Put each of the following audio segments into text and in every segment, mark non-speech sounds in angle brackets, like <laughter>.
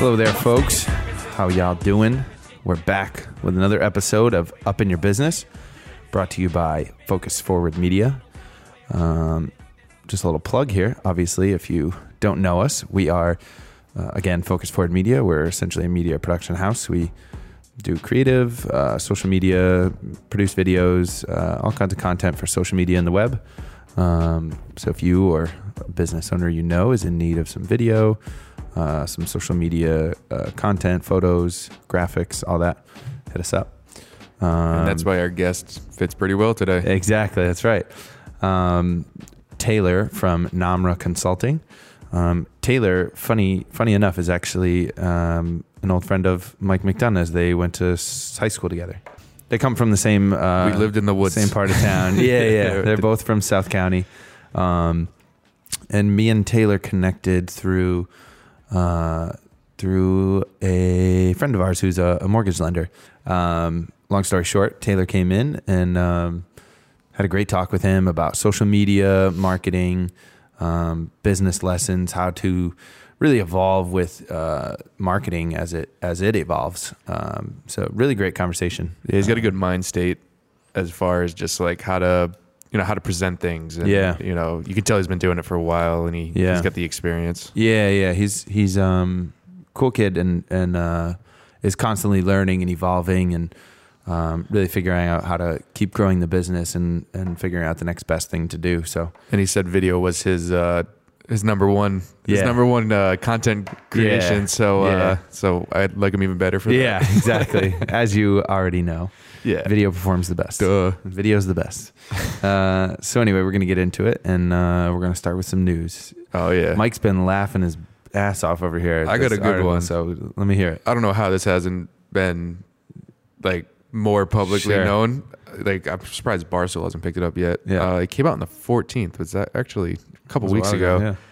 Hello there, folks. How y'all doing? We're back with another episode of Up in Your Business, brought to you by Focus Forward Media. Um, just a little plug here. Obviously, if you don't know us, we are uh, again Focus Forward Media. We're essentially a media production house. We do creative, uh, social media, produce videos, uh, all kinds of content for social media and the web. Um, so if you or a business owner you know is in need of some video, uh, some social media uh, content, photos, graphics, all that, hit us up. Um, And that's why our guest fits pretty well today. Exactly, that's right. Um, Taylor from Namra Consulting. Um, Taylor, funny, funny enough, is actually um, an old friend of Mike McDonough's. They went to high school together. They come from the same. Uh, we lived in the woods. same part of town. <laughs> yeah, yeah. They're both from South County. Um, and me and Taylor connected through uh, through a friend of ours who's a, a mortgage lender. Um, long story short, Taylor came in and um, had a great talk with him about social media marketing, um, business lessons, how to really evolve with uh, marketing as it as it evolves. Um, so really great conversation. Yeah, he's got a good mind state as far as just like how to, you know, how to present things. And, Yeah. You know, you can tell he's been doing it for a while and he, Yeah. he's got the experience. Yeah, yeah. He's he's um cool kid and and uh, is constantly learning and evolving and um, really figuring out how to keep growing the business and and figuring out the next best thing to do. So And he said video was his, uh, his number one, his number one uh, content creation. Yeah. So, Yeah. uh, so I like him even better for yeah, that. Yeah, exactly. <laughs> As you already know, Yeah. video performs the best. Duh. Video's the best. <laughs> Uh, so anyway, we're gonna get into it and uh, we're gonna start with some news. Oh yeah. Mike's been laughing his ass off over here. I got a good article, one. So let me hear it. I don't know how this hasn't been like more publicly Sure. known. Like I'm surprised Barstool hasn't picked it up yet. Yeah. Uh, it came out on the 14th. Was that actually a couple a weeks while ago? <laughs>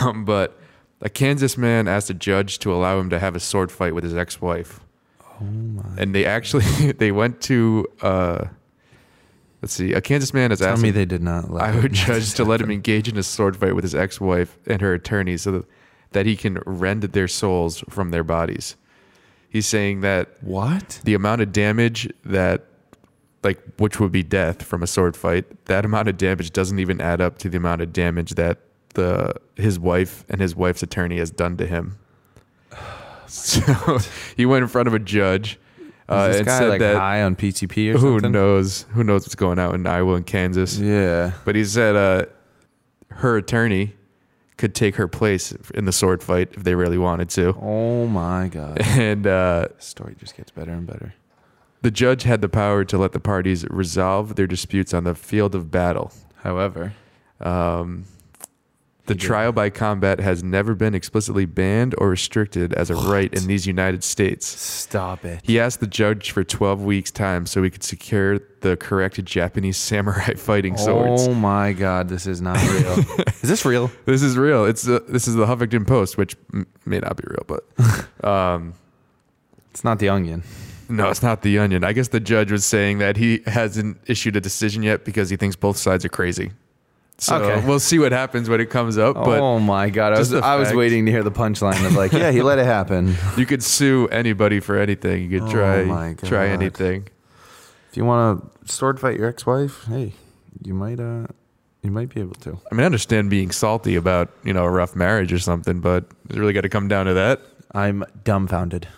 Um, but a Kansas man asked a judge to allow him to have a sword fight with his ex-wife, Oh my. and they actually <laughs> they went to uh, let's see, a Kansas man has Tell asked me they did not. Let I would judge to let him <laughs> engage in a sword fight with his ex-wife and her attorney so that, that he can rend their souls from their bodies. He's saying that What? the amount of damage that like which would be death from a sword fight, that amount of damage doesn't even add up to the amount of damage that the his wife and his wife's attorney has done to him. <laughs> So he went in front of a judge uh, and guy said like that high on PCP or who something? knows who knows what's going out in Iowa and Kansas. Yeah. But he said uh, her attorney could take her place in the sword fight if they really wanted to. Oh my god. <laughs> And uh, This story just gets better and better. the judge had the power to let the parties resolve their disputes on the field of battle. However, Um, the trial by combat has never been explicitly banned or restricted as a right in these United States. stop it. He asked the judge for 12 weeks' time so he could secure the correct Japanese <laughs> samurai fighting swords. Oh my god, this is not <laughs> real. is this real? This is real. It's uh, this is the Huffington Post, which m- may not be real, but <laughs> um, It's not the onion. no, it's not the Onion. I guess the judge was saying that he hasn't issued a decision yet because he thinks both sides are crazy. So Okay. we'll see what happens when it comes up. But oh my god, I was I was waiting to hear the punchline of like, yeah, he let it happen. <laughs> you could sue anybody for anything. You could Oh try my try anything. If you want to sword fight your ex-wife, hey, you might uh you might be able to. I mean, I understand being salty about you know a rough marriage or something, but it's really got to come down to that. I'm dumbfounded.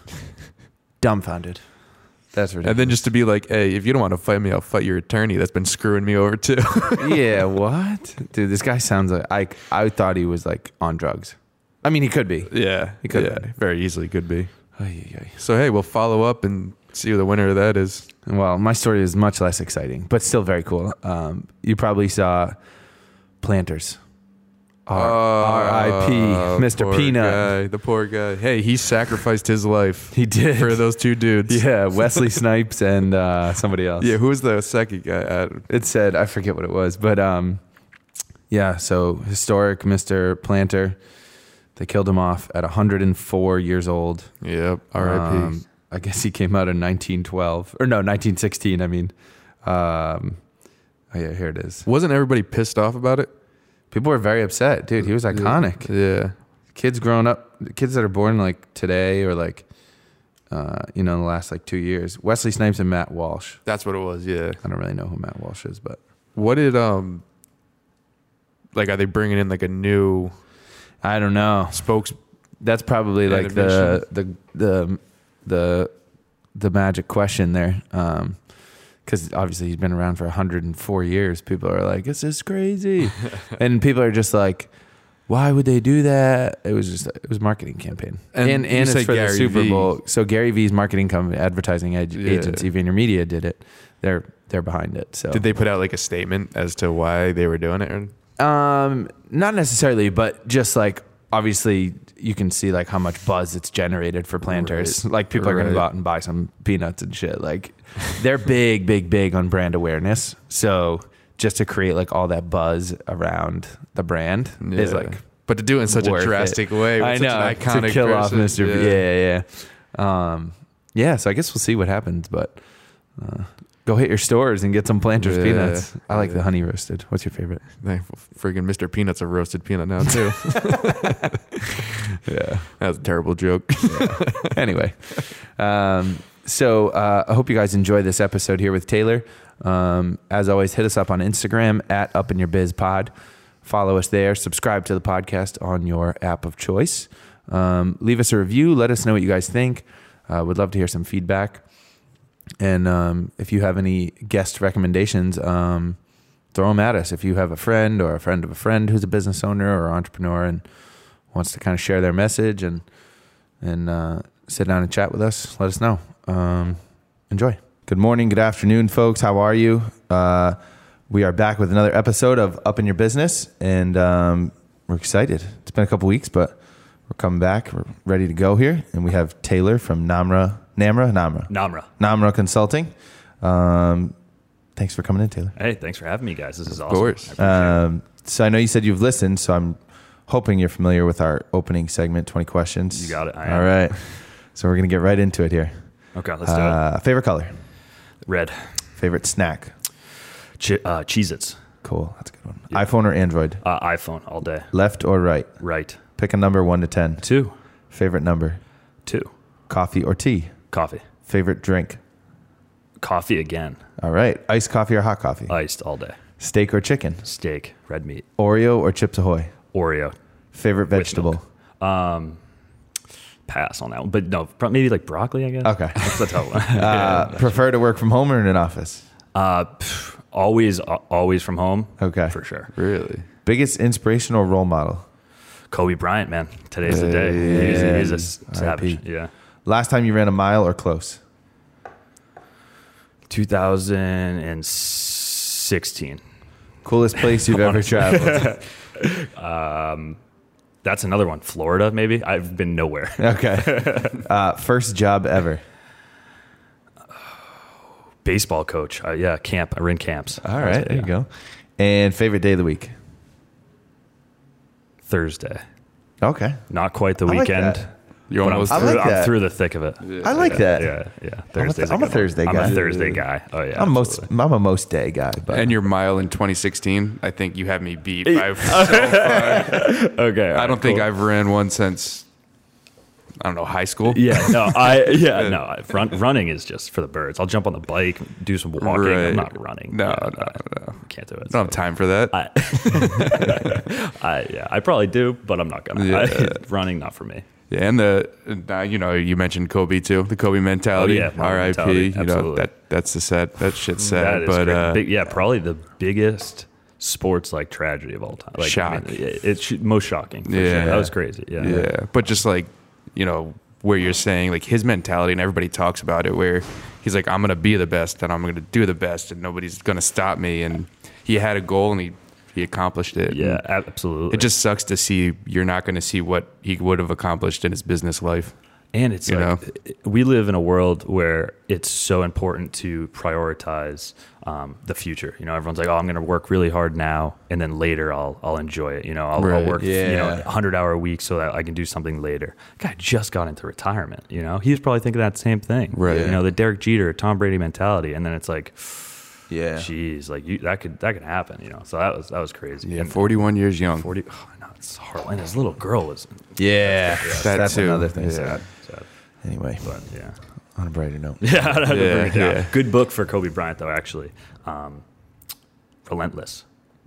<laughs> dumbfounded. That's ridiculous. And then just to be like, hey, if you don't want to fight me, I'll fight your attorney. That's been screwing me over too. <laughs> yeah, what? Dude, this guy sounds like I I thought he was like on drugs. I mean, he could be. yeah, He could yeah, be. very easily could be. So hey, we'll follow up and see who the winner of that is. Well, my story is much less exciting, but still very cool. Um, you probably saw Planters. R.I.P. Oh, Mr. Peanut. guy, the poor guy. Hey, he sacrificed his life He did. for those two dudes. yeah, <laughs> Wesley Snipes and uh, somebody else. Yeah, who was the second guy? Uh, It said, I forget what it was, but um, yeah, so historic Mr. Planter. They killed him off at 104 years old. yep. R.I.P. Um, I guess he came out in 1912 or no 1916. I mean, um, oh yeah, here it is. Wasn't everybody pissed off about it? People were very upset, dude. He was iconic. Yeah. kids growing up, kids that are born like today or like, uh, you know, in the last like two years. Wesley Snipes and Matt Walsh. That's what it was. Yeah. I don't really know who Matt Walsh is, but What did um like are they bringing in like a new I don't know. spokes That's probably like the the the the the magic question there. Um, because obviously he's been around for 104 years. People are like, "This is crazy," <laughs> and people are just like, "Why would they do that?" It was just it was a marketing campaign, And and and, it's for Gary the Super Vee. Bowl. So Gary V's marketing company, advertising ag- Yeah. agency, VaynerMedia did it. They're they're behind it. So Did they put out like a statement as to why they were doing it? Um, not necessarily, but just like obviously you can see like how much buzz it's generated for planters. Right. Like people are gonna go out and buy some peanuts and shit. Like they're big, big, big on brand awareness. So just to create like all that buzz around the brand is like But to do it in such a worth it. drastic way, with I such know <laughs> an iconic to kill off. Mr. Yeah. yeah, yeah. Um, yeah. So I guess we'll see what happens, but uh, go hit your stores and get some planters Yeah, peanuts. I like the honey roasted. What's your favorite? Like, friggin' Mr. Peanut's a roasted peanut now too. <laughs> <laughs> Yeah. That was a terrible joke. <laughs> anyway, um, so uh, I hope you guys enjoy this episode here with Taylor. Um, as always, hit us up on Instagram at Up in Your Biz Pod. Follow us there. Subscribe to the podcast on your app of choice. Um, leave us a review. Let us know what you guys think. Uh, would love to hear some feedback. And um, if you have any guest recommendations, um, throw them at us. If you have a friend or a friend of a friend who's a business owner or entrepreneur and wants to kind of share their message and and uh, sit down and chat with us, let us know. Um, enjoy. Good morning, good afternoon, folks. How are you? Uh, we are back with another episode of Up in Your Business, and um, we're excited. It's been a couple weeks, but we're coming back. We're ready to go here, and we have Taylor from Namra, Namra, Namra, Namra. Namra Consulting. Um, thanks for coming in, Taylor. Hey, thanks for having me, guys. This is awesome. Of course. I. Um, so I know you said you've listened, so I'm hoping you're familiar with our opening segment, 20 questions. You got it. I am. right. So we're going to get right into it here. Okay, let's do it. Uh, favorite color? Red. Favorite snack? Che- uh, Cheez-Its. Cool. That's a good one. Yeah. iPhone or Android? Uh, iPhone all day. Left or right? Right. Pick a number 1 to 10. Two. Favorite number? Two. Coffee or tea? Coffee. Favorite drink? Coffee again. All right. Iced coffee or hot coffee? Iced all day. Steak or chicken? Steak. Red meat. Oreo or Chips Ahoy? Oreo. Favorite vegetable? Um, pass on that one. But no, pro- maybe like broccoli, I guess. Okay. <laughs> That's a tough one. <laughs> Uh, prefer to work from home or in an office? uh, pff, always, always from home. Okay. For sure. really? Biggest inspirational role model? Kobe Bryant, man. Today's the day. He's, Yeah. he's a s- savage. RIP. Yeah. Last time you ran a mile or close? 2016. Coolest place you've ever <laughs> traveled? <laughs> That's another one. Florida, maybe. I've been nowhere. <laughs> Okay. Uh, first job ever. <sighs> Baseball coach. Uh, yeah, camp. I ran camps. All right, there you go. And favorite day of the week? Thursday. Okay. Not quite the I like weekend. that. You but I'm, almost through, like I'm that. through the thick of it. I like yeah, that. Yeah, yeah. I'm a th- Thursday's I'm a good one. Thursday I'm guy. a Thursday guy. Oh yeah. I'm most. absolutely. I'm a most day guy, but and your mile in 2016, I think you have me beat by so far. <laughs> Okay. I don't think I've ran one since I don't know high school. Yeah. No. <laughs> I. Yeah. No. I- Run, running is just for the birds. I'll jump on the bike, do some walking. Right. I'm not running. No, Yeah, no, I no. Can't do it. I don't have time for that. I, <laughs> I yeah, I probably do, but I'm not gonna. Yeah. I, running, not for me. Yeah, and the uh, you know you mentioned Kobe too, the Kobe mentality. Oh, yeah, R.I.P. You know that that's the sad. That shit's sad. that is but uh, Big, yeah, probably the biggest sports like tragedy of all time. Like, Shock. I mean, it- it's sh- most shocking. Yeah. sure. that was crazy. Yeah, yeah, but just like you know where you're saying like his mentality, and everybody talks about it, where he's like, I'm gonna be the best, and I'm gonna do the best, and nobody's gonna stop me. And he had a goal, and he he accomplished it. yeah, And absolutely. it just sucks to see you're not going to see what he would have accomplished in his business life. And it's You like we live in a world where it's so important to prioritize um, the future. You know, everyone's like, "Oh, I'm going to work really hard now, and then later I'll I'll enjoy it." You know, I'll, Right. I'll work you know Yeah. 100 hour a week so that I can do something later. Guy just got into retirement. You know, he's probably thinking that same thing. Right. You know, the Derek Jeter, Tom Brady mentality, and then it's like. Yeah. jeez, like you, that could that could happen, you know. So that was that was crazy. Yeah, And 41 years young. 40, oh, no, it's hard. And his little girl was Yeah, That that's too. another thing. Yeah. sad, sad, Anyway, but yeah. on a brighter note. <laughs> Yeah, I'd have to Yeah, bring it down. yeah. Good book for Kobe Bryant though, actually. Um, Relentless.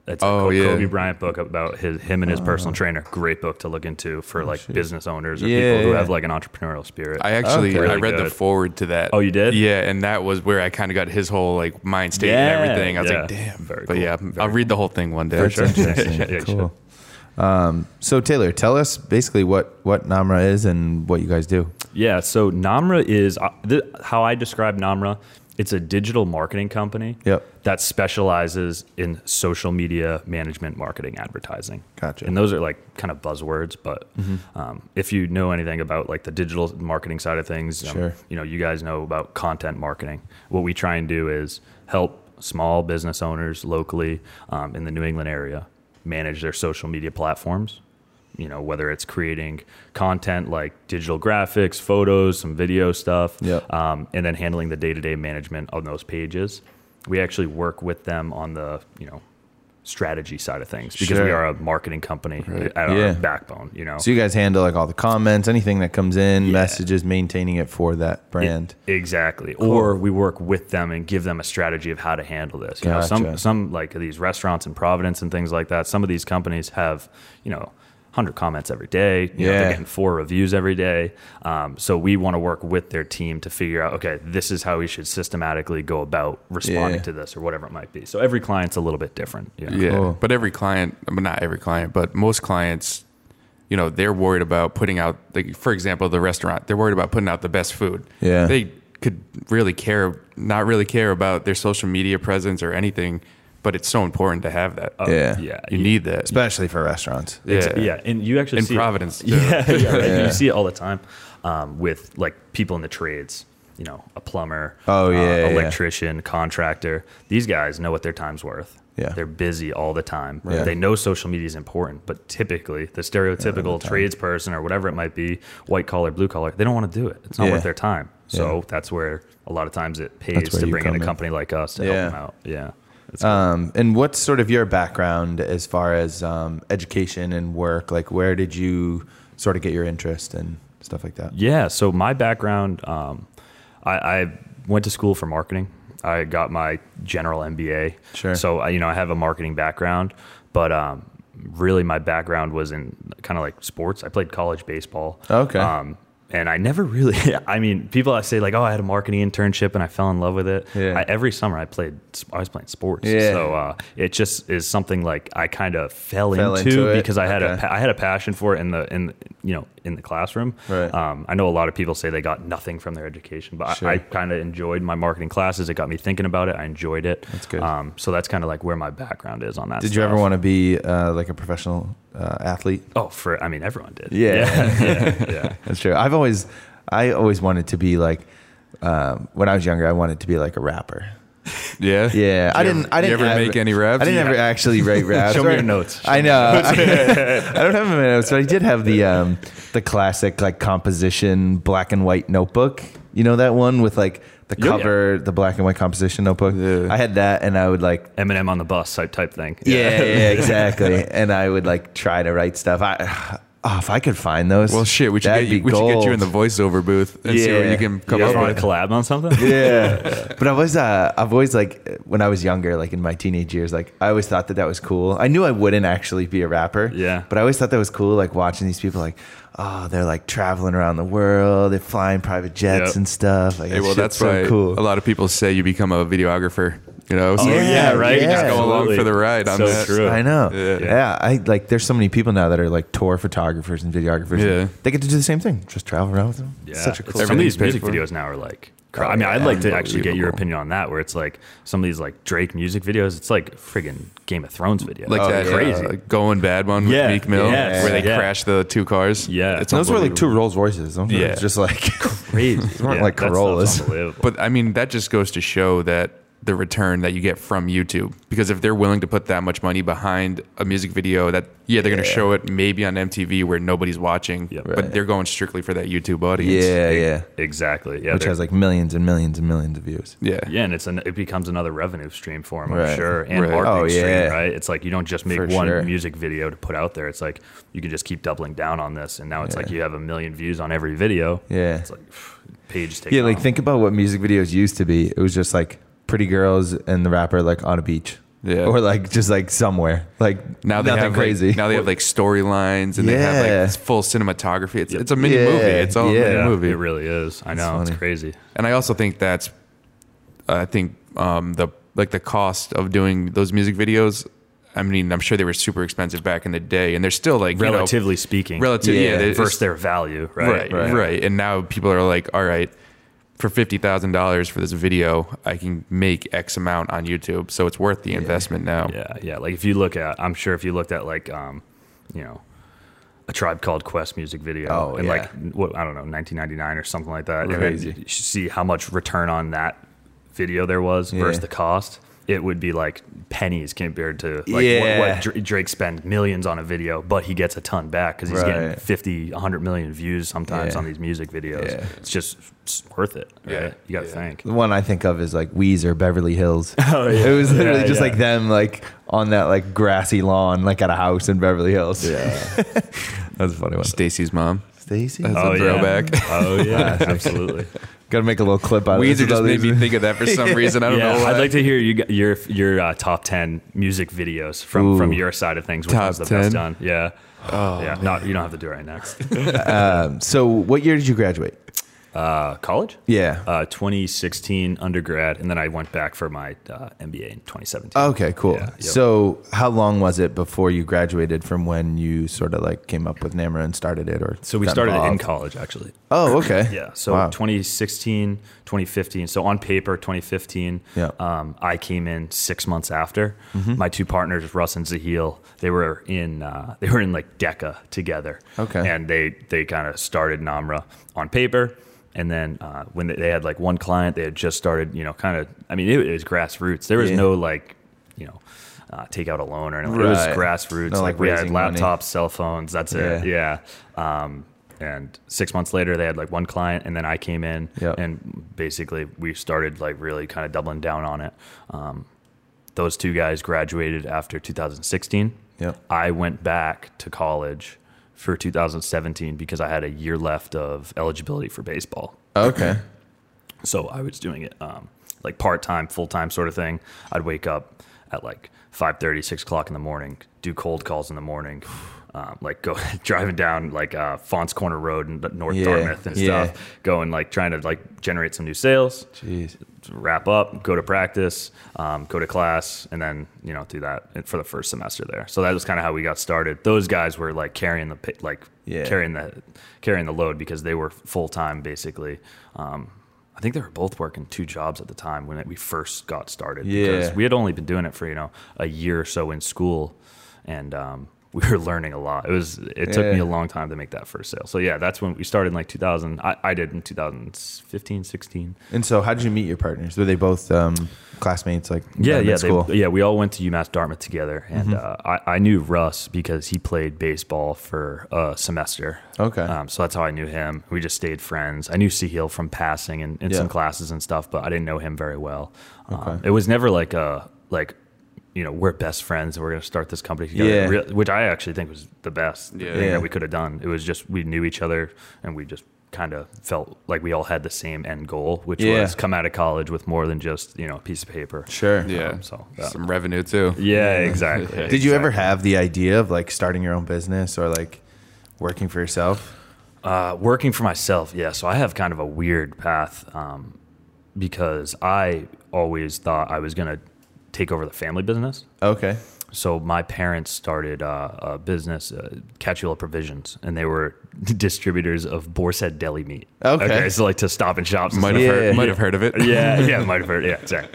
It's a Oh, yeah. Kobe Bryant book about his him and his personal trainer. Great book to look into for like business owners or Oh, Yeah, people who yeah. have like an entrepreneurial spirit. I actually Okay. I Really read the forward to that. Oh, you did? Yeah, and that was where I kind of got his whole like mind state Yeah, and everything. I was yeah. like, damn. Very but cool. yeah, Very I'll read the whole thing one day. For sure. <laughs> Yeah, cool. Um, so Taylor, tell us basically what what Namra is and what you guys do. Yeah, so Namra is uh, th- how I describe Namra. It's a digital marketing company Yep. that specializes in social media management, marketing, advertising. Gotcha. And those are like kind of buzzwords, but um, if you know anything about like the digital marketing side of things, um, Sure. you know, you guys know about content marketing. What we try and do is help small business owners locally um, in the New England area manage their social media platforms you know whether it's creating content like digital graphics photos some video stuff Yep. um, and then handling the day-to-day management on those pages we actually work with them on the you know strategy side of things because we are a marketing company at Yeah. our backbone you know So you guys handle like all the comments, anything that comes in, Yeah. messages, maintaining it for that brand. Exactly. Or we work with them and give them a strategy of how to handle this. You know, some some like these restaurants in Providence and things like that. Some of these companies have, you know, hundred comments every day. You know, Yeah. they're getting four reviews every day. Um, so we want to work with their team to figure out, okay, this is how we should systematically go about responding Yeah. to this or whatever it might be. So every client's a little bit different. You know? Yeah, Cool. but every client, I mean, not every client, but most clients, you know, they're worried about putting out, like for example, the restaurant. They're worried about putting out the best food. Yeah. they could really care, not really care about their social media presence or anything, but it's so important to have that. Uh, Yeah. Yeah. you need that. Especially for restaurants. Ex- Yeah. yeah, and you actually In see it- Providence, <laughs> too. Yeah, yeah, right. Yeah. You see it all the time um, with like people in the trades. You know, a plumber, Oh, uh, yeah, yeah, yeah. electrician, contractor. These guys know what their time's worth. Yeah. they're busy all the time. Yeah. They know social media is important, but typically the stereotypical tradesperson or whatever it might be, white collar, blue collar, they don't want to do it. It's not Yeah. worth their time. So Yeah. that's where a lot of times it pays to bring in come a in. company like us to Yeah. help them out. Yeah. Um, and what's sort of your background as far as um, education and work? Like, where did you sort of get your interest and stuff like that? Yeah. So my background, um, I, I went to school for marketing. I got my general MBA. Sure. So I, you know, I have a marketing background, but um, really my background was in kind of like sports. I played college baseball. Okay. Um, and I never really, <laughs> I mean, people I say like, oh, I had a marketing internship and I fell in love with it. Yeah. I, every summer I played, I was playing sports. Yeah. So uh, it just is something like I kind of fell, Fell into, into because I had a, Okay. I had a passion for it in the, in, you know, in the classroom. Right. Um, I know a lot of people say they got nothing from their education, but Sure. I, I kind of enjoyed my marketing classes. It got me thinking about it. I enjoyed it. That's good. Um, so that's kind of like where my background is on that. Did you ever want to be uh, like a professional uh, athlete? Oh, for I mean, everyone did. Yeah. yeah, <laughs> yeah. <laughs> yeah. That's true. I've always, I always wanted to be like, um, when I was younger, I wanted to be like a rapper. <laughs> Yeah, Yeah, I didn't. ever- I didn't You ever ever- make any raps? I didn't ever actually write <laughs> raps. Show me your notes. I know. <laughs> I, don't have my notes, but I did have the um, the classic like composition black and white notebook. You know that one with like the Yeah, yeah. cover, the black and white composition notebook. Yeah. I had that, and I would like. Eminem on the bus type type thing. Yeah, yeah, exactly. and I would like try to write stuff. I, oh, if I could find those. Well, shit, we should get you, we should get you in the voiceover booth and see what Yeah. you can come You guys up want with. to collab on something? <laughs> yeah. But I was, uh, I've always like, when I was younger, like in my teenage years, like I always thought that that was cool. I knew I wouldn't actually be a rapper. Yeah. But I always thought that was cool, like watching these people, like, oh, they're like traveling around the world, they're flying private jets Yep. and stuff. Like, Hey, well, that's so why cool. a lot of people say you become a videographer. You know, so Oh, yeah, right. yeah. Just go along for the ride on So that. true. I know. Yeah. Yeah. I like. There's so many people now that are like tour photographers and videographers. Yeah. They get to do the same thing. Just travel around with them. Yeah. Such a cool. Some of these music for. videos now are like. cra- Oh, I mean, I'd like to actually get your opinion on that. Where it's like some of these like Drake music videos. It's like friggin' Game of Thrones video. like Oh, that crazy crazy. going bad one with Yeah, Meek Mill, yes, where they yeah. crash the two cars. Yeah. it's Those were like two. Rolls Royces. Yeah. were just like <laughs> crazy. <laughs> weren't like Corollas. But I mean, that just goes to show that the return that you get from YouTube. Because if they're willing to put that much money behind a music video, that yeah, they're going to show it maybe on MTV where nobody's watching, Yep. but Right. they're going strictly for that YouTube audience. Yeah, yeah. Exactly. Yeah. Which has like millions and millions and millions of views. yeah, yeah, and it's an, it becomes another revenue stream for them, I'm Right. sure, and Right. marketing Oh, stream, right? It's like you don't just make For one sure. music video to put out there. It's like you can just keep doubling down on this, and now it's like you have a million views on every video. Yeah. It's like page take. Yeah, like think about what music videos used to be. It was just like pretty girls and the rapper like on a beach. Yeah. Or like just like somewhere. Like now they have crazy. Like, now they have like storylines and they have Yeah. like full cinematography. It's it's a mini Yeah, movie. It's all yeah. a mini movie. it really is. I know funny. it's crazy. and I also think that's I think um, the like the cost of doing those music videos. I mean, I'm sure they were super expensive back in the day, and they're still like you know, Relatively speaking, relative. Yeah, Yeah. they- versus their value, right? right, right, Right. And now people are like, all right, for fifty thousand dollars for this video, I can make X amount on YouTube, so it's worth the investment now. Yeah, yeah. Like if you look at, I'm sure if you looked at like, um, you know, a tribe called Quest music video, Oh, in yeah. like what I don't know, 1999 or something like that. And then Crazy. you see how much return on that video there was Yeah. versus the cost. It would be like pennies compared to like Yeah. what, what Drake spends millions on a video, but he gets a ton back because he's getting Right. 50, 100 million views sometimes Yeah. on these music videos. Yeah. It's just it's worth it, right? Yeah. You got to Yeah. think. the one I think of is like Weezer, Beverly Hills. <laughs> Oh, yeah. <laughs> It was literally Yeah, just yeah. like them like on that like grassy lawn, like at a house in Beverly Hills. Yeah. <laughs> That's a funny one. Stacy's mom. Stacy? That's oh, a throwback. Yeah. Oh yeah, oh, absolutely. Gotta make a little clip out of Weezer this. just made me think of that for some <laughs> reason. I don't yeah, know. Why. I'd like to hear you, your your uh, top ten music videos from Ooh. from your side of things. Which Top one's the 10? best done? Yeah. Oh, yeah. Not you don't have to do it right next. <laughs> Um, so what year did you graduate? Uh, college. Yeah. Uh, 2016 undergrad, and then I went back for my uh, MBA in 2017. Okay, cool. Yeah, yep. So, how long was it before you graduated from when you sort of like came up with NAMRA and started it, or so we started in college actually. Oh, okay. Yeah. So Wow. 2016, 2015. So on paper, 2015. Yeah. Um, I came in six months after. Mm-hmm. My two partners, Russ and Zahil, they were in uh, they were in like DECA together. Okay. And they they kind of started Namra on paper. And then uh, when they, had like one client, they had just started, you know, kind of. I mean, it, was grassroots. There was Yeah. no like, you know, uh, take out a loan or anything. It was grassroots. No, like, like, we had raising money. laptops, cell phones. That's it. Yeah. Yeah. Um, and six months later, they had like one client, and then I came in, Yep. and basically we started like really kind of doubling down on it. Um, those two guys graduated after 2016. Yep. I went back to college for 2017 because I had a year left of eligibility for baseball. Okay. <clears throat> So I was doing it um, like part time, full time sort of thing. I'd wake up at like 5:30, 6 o'clock in the morning, do cold calls in the morning, um, like go <laughs> driving down like uh, Faunce Corner Road in North Yeah, Dartmouth and yeah. stuff, going like trying to like generate some new sales. Jeez. Wrap up, go to practice, um, go to class, and then you know do that for the first semester there. So that was kind of how we got started. Those guys were like carrying the like Yeah. carrying the carrying the load because they were full time basically. Um, I think they were both working two jobs at the time when we first got started. Yeah. Because we had only been doing it for you know a year or so in school, and um, we were learning a lot. It was it took me a long time to make that first sale. So yeah, that's when we started in like 2000. I, I did in 2015, 16. And so, how did you meet your partners? Were they both um, classmates? Like Yeah, yeah, school. they, yeah. We all went to UMass Dartmouth together, and uh, I, I knew Russ because he played baseball for a semester. Okay. um, so that's how I knew him. We just stayed friends. I knew Sehil from passing and in Yeah. some classes and stuff, but I didn't know him very well. Um, Okay. it was never like a like. You know, we're best friends and we're going to start this company together, Yeah. Which I actually think was the best Yeah. thing Yeah. that we could have done. It was just we knew each other and we just kind of felt like we all had the same end goal, which Yeah. was come out of college with more than just you know a piece of paper. Sure. Yeah. Um, so yeah. Some revenue too. Yeah, exactly. Did you ever have the idea of like starting your own business or like working for yourself? Uh, working for myself, yeah. So I have kind of a weird path um, because I always thought I was going to take over the family business. Okay. So my parents started uh, a business, uh, Catchula Provisions, and they were <laughs> distributors of Boar's Head deli meat. Okay. so like to Stop and Shops. Might have stuff. heard. Yeah. Might have heard of it. <laughs> yeah, yeah, <laughs> might have heard. Yeah, sorry.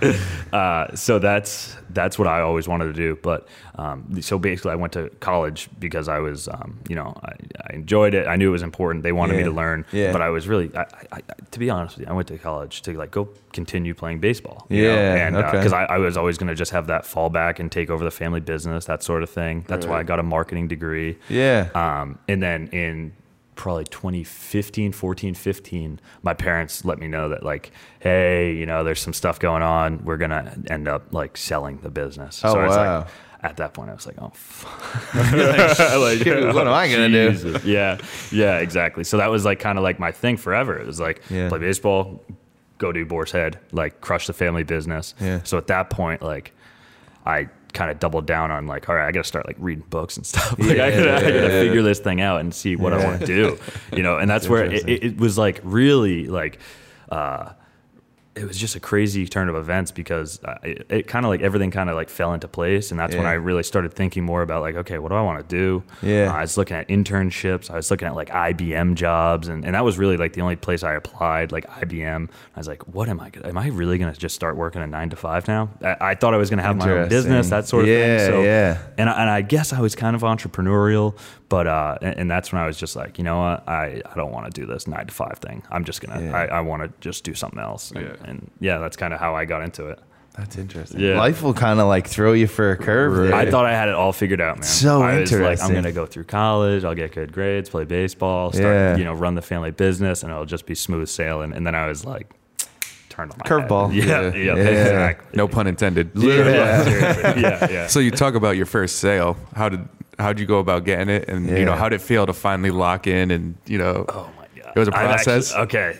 Uh, so that's that's what I always wanted to do. But um, so basically, I went to college because I was, um, you know, I, I enjoyed it. I knew it was important. They wanted me to learn. Yeah. But I was really, I, I, to be honest with you, I went to college to like go continue playing baseball. you know? Yeah, and okay. because I, I was always going to just have that fallback and take over the family business, that sort of thing. That's why I got a marketing degree. Yeah. Um, and then in probably 2015, 14, 15, my parents let me know that like, hey, you know, there's some stuff going on. We're gonna end up like selling the business. Oh, so wow. like, at that point, I was like, oh, <laughs> fuck. like, <laughs> Shoot, <laughs> what am I gonna do? Yeah, yeah, exactly. So that was like kind of like my thing forever. It was like Yeah. play baseball, go do Boar's Head, like crush the family business. Yeah. So at that point, like I kind of doubled down on like, all right, I got to start like reading books and stuff. <laughs> Like I gotta, I gotta Yeah. figure this thing out and see what I want to do, you know. And <laughs> that's where it, it, it was like really like. uh it was just a crazy turn of events because it, it kind of like everything kind of like fell into place and that's when i really started thinking more about like okay what do i want to do? Yeah. Uh, i was looking at internships i was looking at like ibm jobs and, and that was really like the only place i applied like ibm i was like what am i gonna am i really going to just start working a nine to five now? I, I thought i was going to have my own business that sort of Yeah, thing so yeah. and I, and I guess I was kind of entrepreneurial, but uh, and, and that's when I was just like, you know what, I, I don't want to do this nine to five thing. I'm just gonna, Yeah. I, I want to just do something else. And Yeah. yeah, and yeah that's kind of how I got into it. That's interesting. Yeah. Life will kind of like throw you for a curve. There. I thought I had it all figured out, man. So I was like, I'm gonna go through college. I'll get good grades, play baseball, start, Yeah. you know, run the family business, and it'll just be smooth sailing. And then I was like, turned on my Curveball. <laughs> Yeah, Yeah. yeah, Yeah. exactly. No pun intended. Yeah, yeah, yeah. So you talk about your first sale. How did how'd you go about getting it, and you know how did it feel to finally lock in? And you know, Oh my god, It was a I've actually- process? okay,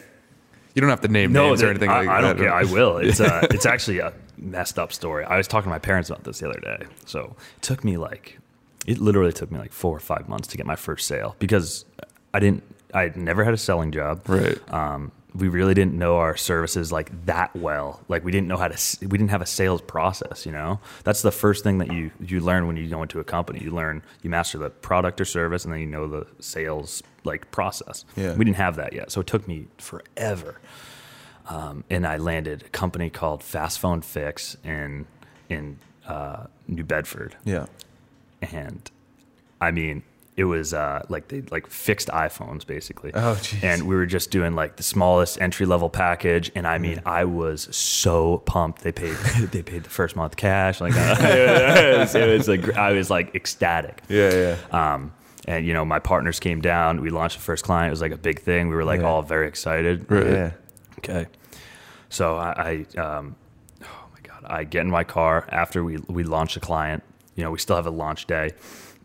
you don't have to name names or anything I, like I that. I don't care. I will. <laughs> It's uh, it's actually a messed up story. I was talking to my parents about this the other day. So it took me like, it literally took me like four or five months to get my first sale because I didn't. I had never had a selling job. Right. Um, we really didn't know our services like that well. Like we didn't know how to. We didn't have a sales process. You know, that's the first thing that you you learn when you go into a company. You learn you master the product or service, and then you know the sales like process. Yeah. We didn't have that yet, so it took me forever um, and I landed a company called Fast Phone Fix in in uh, New Bedford, Yeah. and I mean it was uh, like they like fixed iPhones basically. Oh, jeez. And we were just doing like the smallest entry level package, and I mean I was so pumped. They paid <laughs> they paid the first month cash, like uh, <laughs> <laughs> it, was, it was like I was like ecstatic. Yeah. Yeah. Um, and you know, my partners came down. We launched the first client. It was like a big thing. We were like Yeah. all very excited. Yeah. Okay. So I, I um, oh my god, I get in my car after we we launch the client. You know, we still have a launch day.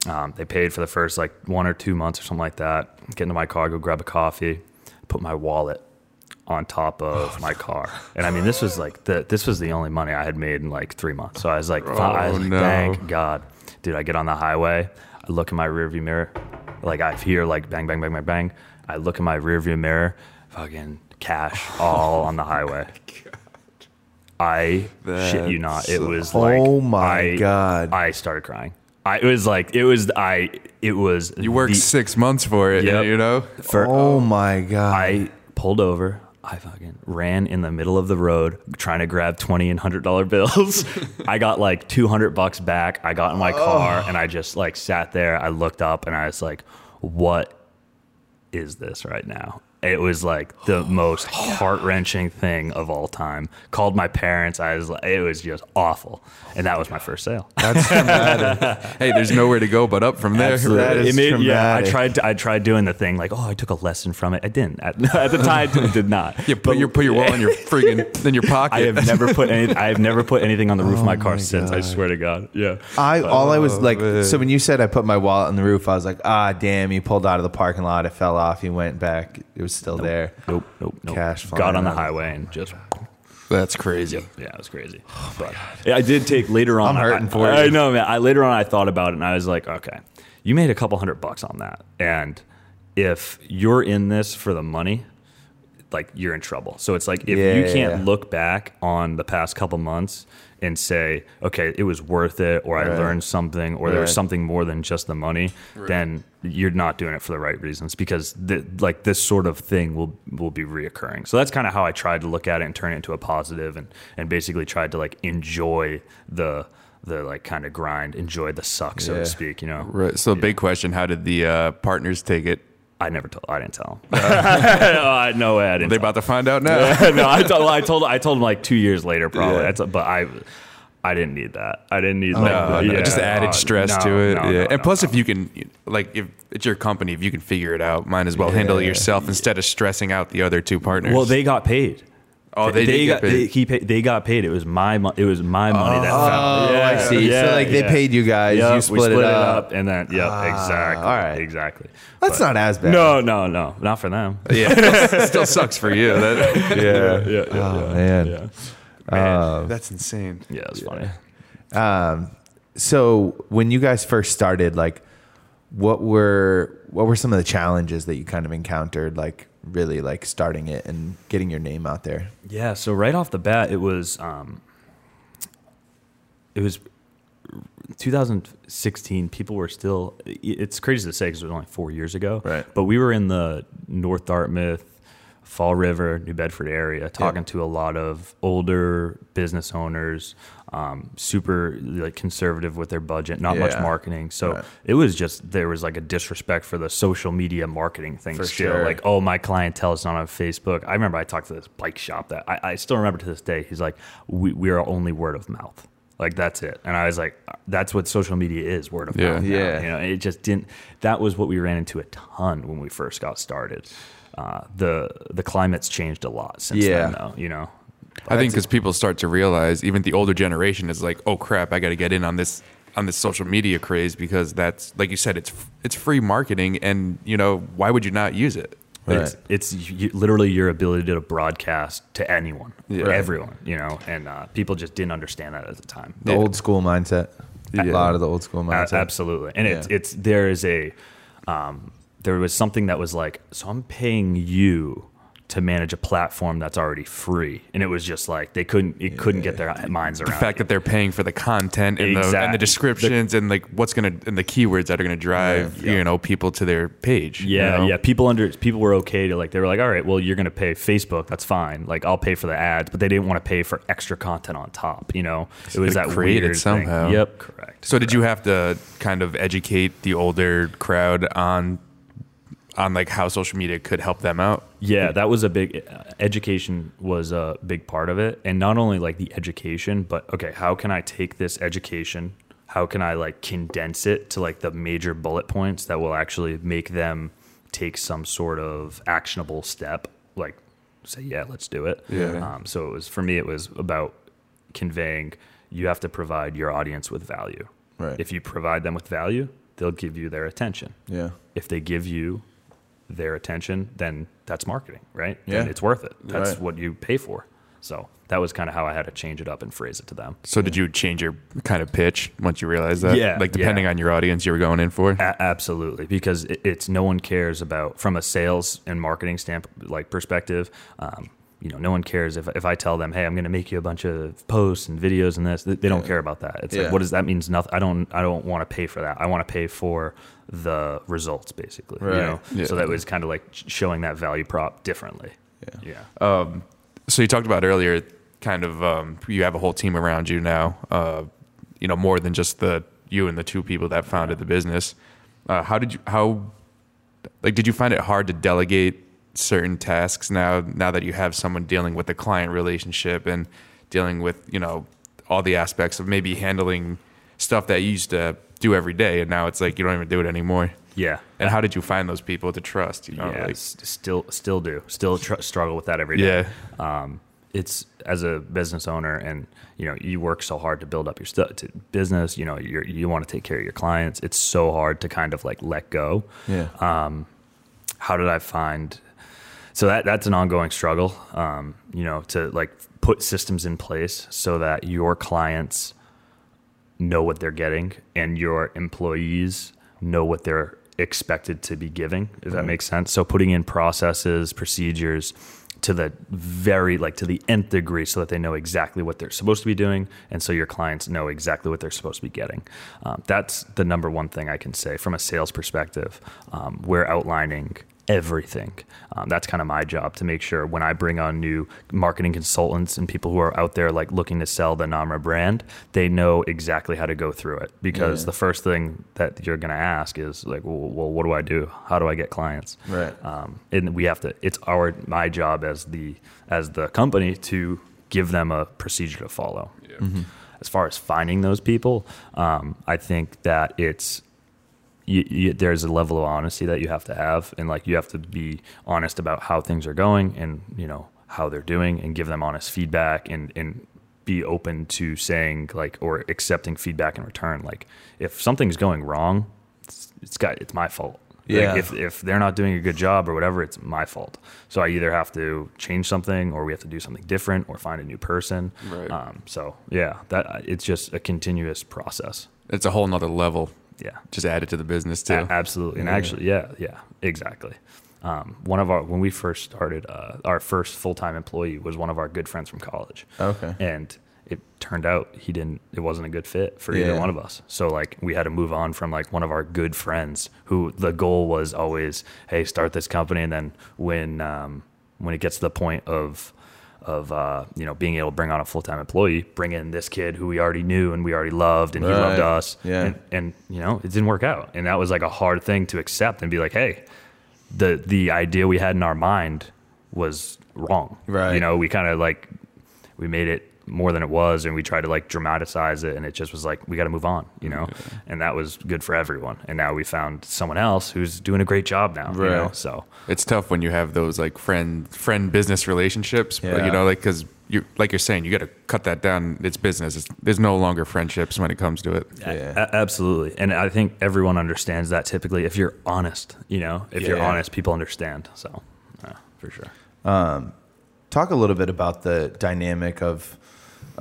Um, they paid for the first like one or two months or something like that. Get into my car, go grab a coffee, put my wallet on top of my car, and I mean this was like the this was the only money I had made in like three months. So I was like, fi- I was Oh, like, no. thank God, dude. I get on the highway, I look in my rearview mirror, like I hear like bang bang bang bang bang. I look in my rearview mirror, fucking cash <laughs> all on the highway. I shit you not. It was like Oh my I- God. I started crying. I it was like it was I it was You worked the- six months for it, Yep. you know. for oh, oh my god. I pulled over. I fucking ran in the middle of the road trying to grab twenty and hundred dollar bills. <laughs> I got like two hundred bucks back. I got in my car oh. and I just like sat there. I looked up and I was like, "What is this right now?" It was like the most heart wrenching thing of all time. Called my parents. I was like, it was just awful, and that was my first sale. That's traumatic. <laughs> Hey, there's nowhere to go but up from there. That is It made- yeah, I traumatic. tried. I tried doing the thing like, oh, I took a lesson from it. I didn't at, <laughs> at the time. I did not. You put your put your wallet in your <laughs> friggin' in your pocket. I have never put any. I have never put anything on the roof of my car my since. I swear to God. Yeah. I all I was Oh, like. man. So when you said I put my wallet on the roof, I was like, ah, damn! He pulled out of the parking lot. It fell off. He went back. It was still there. Nope. Nope. Nope. Cash Got flying on the highway and just. That's crazy. Yeah, it was crazy. Oh but yeah, I did take later on. I'm hurting I, for I, you. I know, man. I later on I thought about it and I was like, okay, you made a couple hundred bucks on that, and if you're in this for the money, like you're in trouble. So it's like if Yeah, you can't yeah. look back on the past couple months and say, okay, it was worth it, or I Right. learned something, or there was something more than just the money, then you're not doing it for the right reasons because th- like this sort of thing will will be reoccurring. So that's kind of how I tried to look at it and turn it into a positive, and and basically tried to like enjoy the the like kind of grind, enjoy the suck, so Yeah. to speak. You know, Right. So, big question: How did the uh, partners take it? I never told. I didn't tell him. <laughs> I no way. I didn't. They tell about to find out now. <laughs> no, I told I told I told him like two years later probably. Yeah. That's, but I I didn't need that. I didn't need No, like no, yeah, just added uh, stress no, to it. no, yeah. no, and no, plus, no. if you can, like, if it's your company, if you can figure it out, might as well handle it yourself instead of stressing out the other two partners. well, they got paid. Oh, they, did got get paid. They, he paid, they got paid. It was my mo- it was my money that Oh, found. I see. So, like, they paid you guys, you Yep, split we it split up. and then yep, exactly. all right. exactly. That's But- not as bad. No, no, no, not for them. <laughs> yeah, it <laughs> still sucks for you. That, <laughs> Yeah. yeah, yeah, Oh, yeah, man. yeah. man, that's insane. Yeah, it's funny. Um, so when you guys first started, like, what were what were some of the challenges that you kind of encountered, like really like starting it and getting your name out there? Yeah, so right off the bat, it was um, it was 2016. People were still. It's crazy to say because it was only four years ago. Right. But we were in the North Dartmouth, Fall River, New Bedford area, talking to a lot of older business owners, um, super like conservative with their budget, not much marketing. So Right. it was just there was like a disrespect for the social media marketing thing For still. sure. Like, oh, my clientele is not on Facebook. I remember I talked to this bike shop that I, I still remember to this day. He's like, we, we are only word of mouth. Like that's it. And I was like, that's what social media is, word of Yeah. mouth. now. Yeah. You know, it just didn't. That was what we ran into a ton when we first got started. Uh, the the climate's changed a lot since Yeah. then, though. You know, I think because people start to realize, even the older generation is like, "Oh crap, I got to get in on this on this social media craze because that's like you said, it's it's free marketing, and you know why would you not use it? It's, it's you, literally your ability to broadcast to anyone, Yeah. everyone, you know, and uh, people just didn't understand that at the time. The Yeah. old school mindset. A lot of the old school A- mindset. absolutely, and it's it's there is a um, there was something that was like, so I'm paying you to manage a platform that's already free, and it was just like they couldn't it couldn't get their minds around The fact it. that they're paying for the content and, the, and the descriptions and like what's gonna and the keywords that are gonna drive Yeah. you know people to their page. you Yeah, know? yeah. People under people were okay to like they were like, all right, well, you're gonna pay Facebook, that's fine. Like I'll pay for the ads, but they didn't want to pay for extra content on top. You know, it was that create it weird thing. somehow. Yep, correct. So did you have to kind of educate the older crowd on on like how social media could help them out? Yeah, that was a big uh, education was a big part of it, and not only like the education, but okay, how can I take this education? How can I like condense it to like the major bullet points that will actually make them take some sort of actionable step? Like say, yeah, let's do it. Yeah. Um, so it was for me, it was about conveying. You have to provide your audience with value. Right. If you provide them with value, they'll give you their attention yeah. if they give you their attention, then that's marketing, right? Yeah. Then it's worth it. That's Right. what you pay for. So that was kind of how I had to change it up and phrase it to them. So did you change your kind of pitch once you realized that? Yeah, Like depending yeah. on your audience you were going in for? A- absolutely, because it, it's no one cares about from a sales and marketing stamp like perspective. Um, you know, no one cares if if I tell them, "Hey, I'm going to make you a bunch of posts and videos and this." They they don't care about that. It's Yeah. like, what does that means? Nothing. I don't. I don't want to pay for that. I want to pay for the results, basically. Right. You know, Yeah. so that was kind of like showing that value prop differently. Yeah. Yeah. Um, so you talked about earlier, kind of um, you have a whole team around you now. Uh, you know, more than just the you and the two people that founded the business. Uh, how did you how like did you find it hard to delegate certain tasks now now that you have someone dealing with the client relationship and dealing with you know all the aspects of maybe handling stuff that you used to do every day and now it's like you don't even do it anymore. Yeah. And how did you find those people to trust? You know, yeah, like, still still do still tr- struggle with that every day. Yeah. Um, it's as a business owner, and you know you work so hard to build up your stu- to business. You know you you want to take care of your clients. It's so hard to kind of like let go. Yeah. How did I find? So that that's an ongoing struggle. Um, you know to like put systems in place so that your clients know what they're getting and your employees know what they're expected to be giving if that makes sense so putting in processes procedures to the very like to the nth degree so that they know exactly what they're supposed to be doing and so your clients know exactly what they're supposed to be getting um, that's the number one thing i can say from a sales perspective um, we're outlining everything. Um, that's kind of my job to make sure when I bring on new marketing consultants and people who are out there like looking to sell the Namra brand, they know exactly how to go through it. Because Yeah. the first thing that you're going to ask is like, well, well, what do I do? How do I get clients? Right. Um, and we have to. It's our my job as the as the company to give them a procedure to follow. As far as finding those people, um, I think that it's you, you, there's a level of honesty that you have to have, and like you have to be honest about how things are going, and you know how they're doing, and give them honest feedback, and and be open to saying like or accepting feedback in return. Like if something's going wrong, it's, it's got it's my fault. Like, Yeah. if if they're not doing a good job or whatever, it's my fault. So I either have to change something, or we have to do something different, or find a new person. Right. Um, so yeah, that it's just a continuous process. It's a whole nother level. Yeah. Just add it to the business too. A- absolutely, and actually, yeah, yeah, exactly. Um, one of our when we first started, uh, our first full time employee was one of our good friends from college. Okay. and it turned out he didn't. It wasn't a good fit for either one of us. So like we had to move on from like one of our good friends who the goal was always, hey, start this company, and then when um, when it gets to the point of of uh, you know being able to bring on a full time employee, bring in this kid who we already knew and we already loved, and he loved us, Yeah. and, and you know it didn't work out, and that was like a hard thing to accept and be like, hey, the the idea we had in our mind was wrong, Right. You know, we kind of like we made it more than it was, and we tried to like dramatize it, and it just was like we got to move on, you know, and that was good for everyone. And now we found someone else who's doing a great job now, you know. So it's tough when you have those like friend friend business relationships but you know like because you like you're saying you got to cut that down it's business it's, there's no longer friendships when it comes to it Yeah. A- absolutely, and I think everyone understands that. Typically, if you're honest, you know, if you're honest, people understand. So, yeah, for sure. Um, talk a little bit about the dynamic of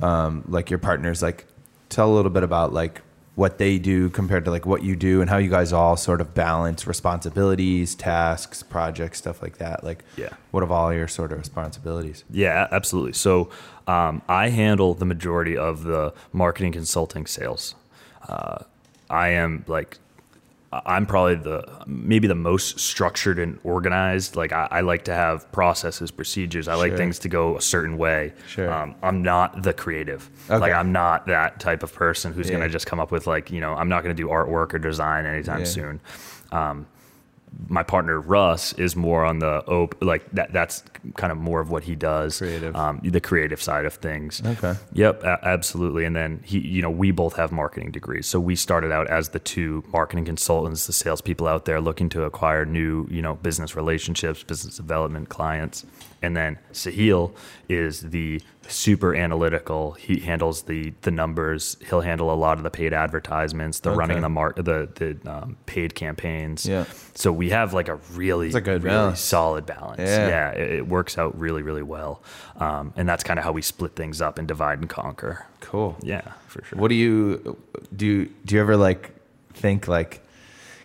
um, like your partners like tell a little bit about like what they do compared to like what you do and how you guys all sort of balance responsibilities tasks projects stuff like that like Yeah. what of all your sort of responsibilities Yeah, absolutely. So um, I handle the majority of the marketing consulting sales. Uh, I am like, I'm probably the maybe the most structured and organized. Like I, I like to have processes, procedures. I like things to go a certain way. Sure. Um, I'm not the creative. Okay. Like I'm not that type of person who's Yeah. gonna just come up with like you know I'm not gonna do artwork or design anytime Yeah. soon. Um, my partner Russ is more on the op- like that. That's kind of more of what he does. Creative. um, the creative side of things. Okay. Yep, a- absolutely. And then he, you know, we both have marketing degrees, so we started out as the two marketing consultants, the salespeople out there looking to acquire new, you know, business relationships, business development clients. And then Sahil is the super analytical. He handles the the numbers. He'll handle a lot of the paid advertisements, the running the mark, the the um, paid campaigns. Yeah. So we have like a really, It's a good really balance. solid balance. Yeah. Yeah, it works out really, really well. Um, and that's kind of how we split things up and divide and conquer. cool Yeah, for sure. What do you do? You, do you ever like think like?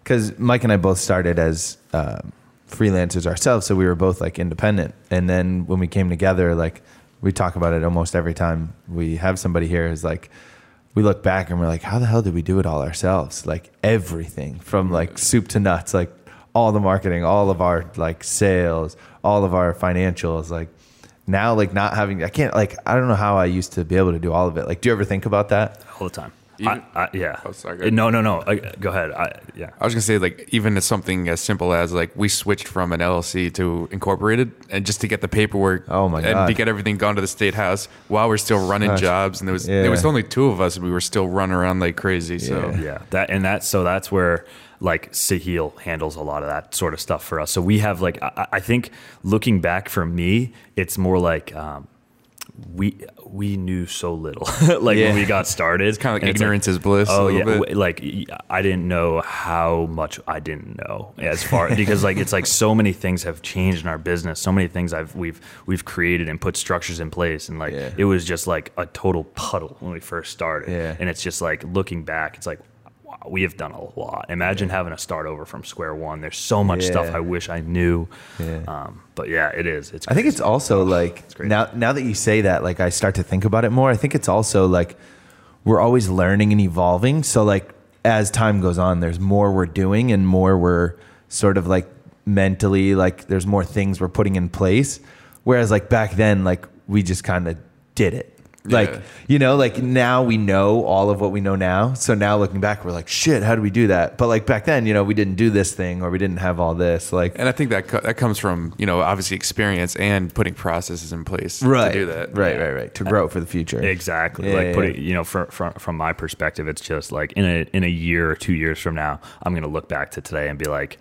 Because Mike and I both started as um, freelancers ourselves, so we were both like independent. And then when we came together, like we talk about it almost every time we have somebody here. Is like we look back and we're like, how the hell did we do it all ourselves? Like everything from like soup to nuts, like all the marketing, all of our like sales, all of our financials, like. Now, like not having, I can't like I don't know how I used to be able to do all of it. Like, do you ever think about that? all the time. Even- I, I, yeah. Oh, sorry, go no, no, no. I, go ahead. I, yeah. I was gonna say like even as something as simple as like we switched from an LLC to incorporated, and just to get the paperwork, Oh, my god. and God. to get everything gone to the state house while we're still running Gosh. jobs, and there was Yeah. there was only two of us, and we were still running around like crazy. So Yeah. Yeah, that and that's so that's where like Sahil handles a lot of that sort of stuff for us. So we have like I, I think looking back for me, it's more like um, we we knew so little <laughs> like Yeah. when we got started. It's kind of like ignorance is bliss. Oh a yeah, bit. like I didn't know how much I didn't know as far <laughs> because like it's like so many things have changed in our business. So many things I've we've we've created and put structures in place, and like Yeah. it was just like a total puddle when we first started. Yeah. And it's just like looking back, it's like we have done a lot. Imagine having to start over from square one. There's so much stuff I wish I knew. Yeah. Um, but yeah, it is. It's I think it's crazy. also like great. now now that you say that, like I start to think about it more. I think it's also like we're always learning and evolving. So like as time goes on, there's more we're doing and more we're sort of like mentally like there's more things we're putting in place. Whereas like back then, like we just kind of did it. Like Yeah. you know, like now we know all of what we know now. So now looking back, we're like, shit, how do we do that? But like back then, you know, we didn't do this thing or we didn't have all this. Like And I think that co- that comes from you know obviously experience and putting processes in place right, to do that. right, right, right, to grow for the future. Exactly. Yeah, like yeah, putting, yeah. you know, from, from from my perspective, it's just like in a in a year or two years from now, I'm gonna look back to today and be like,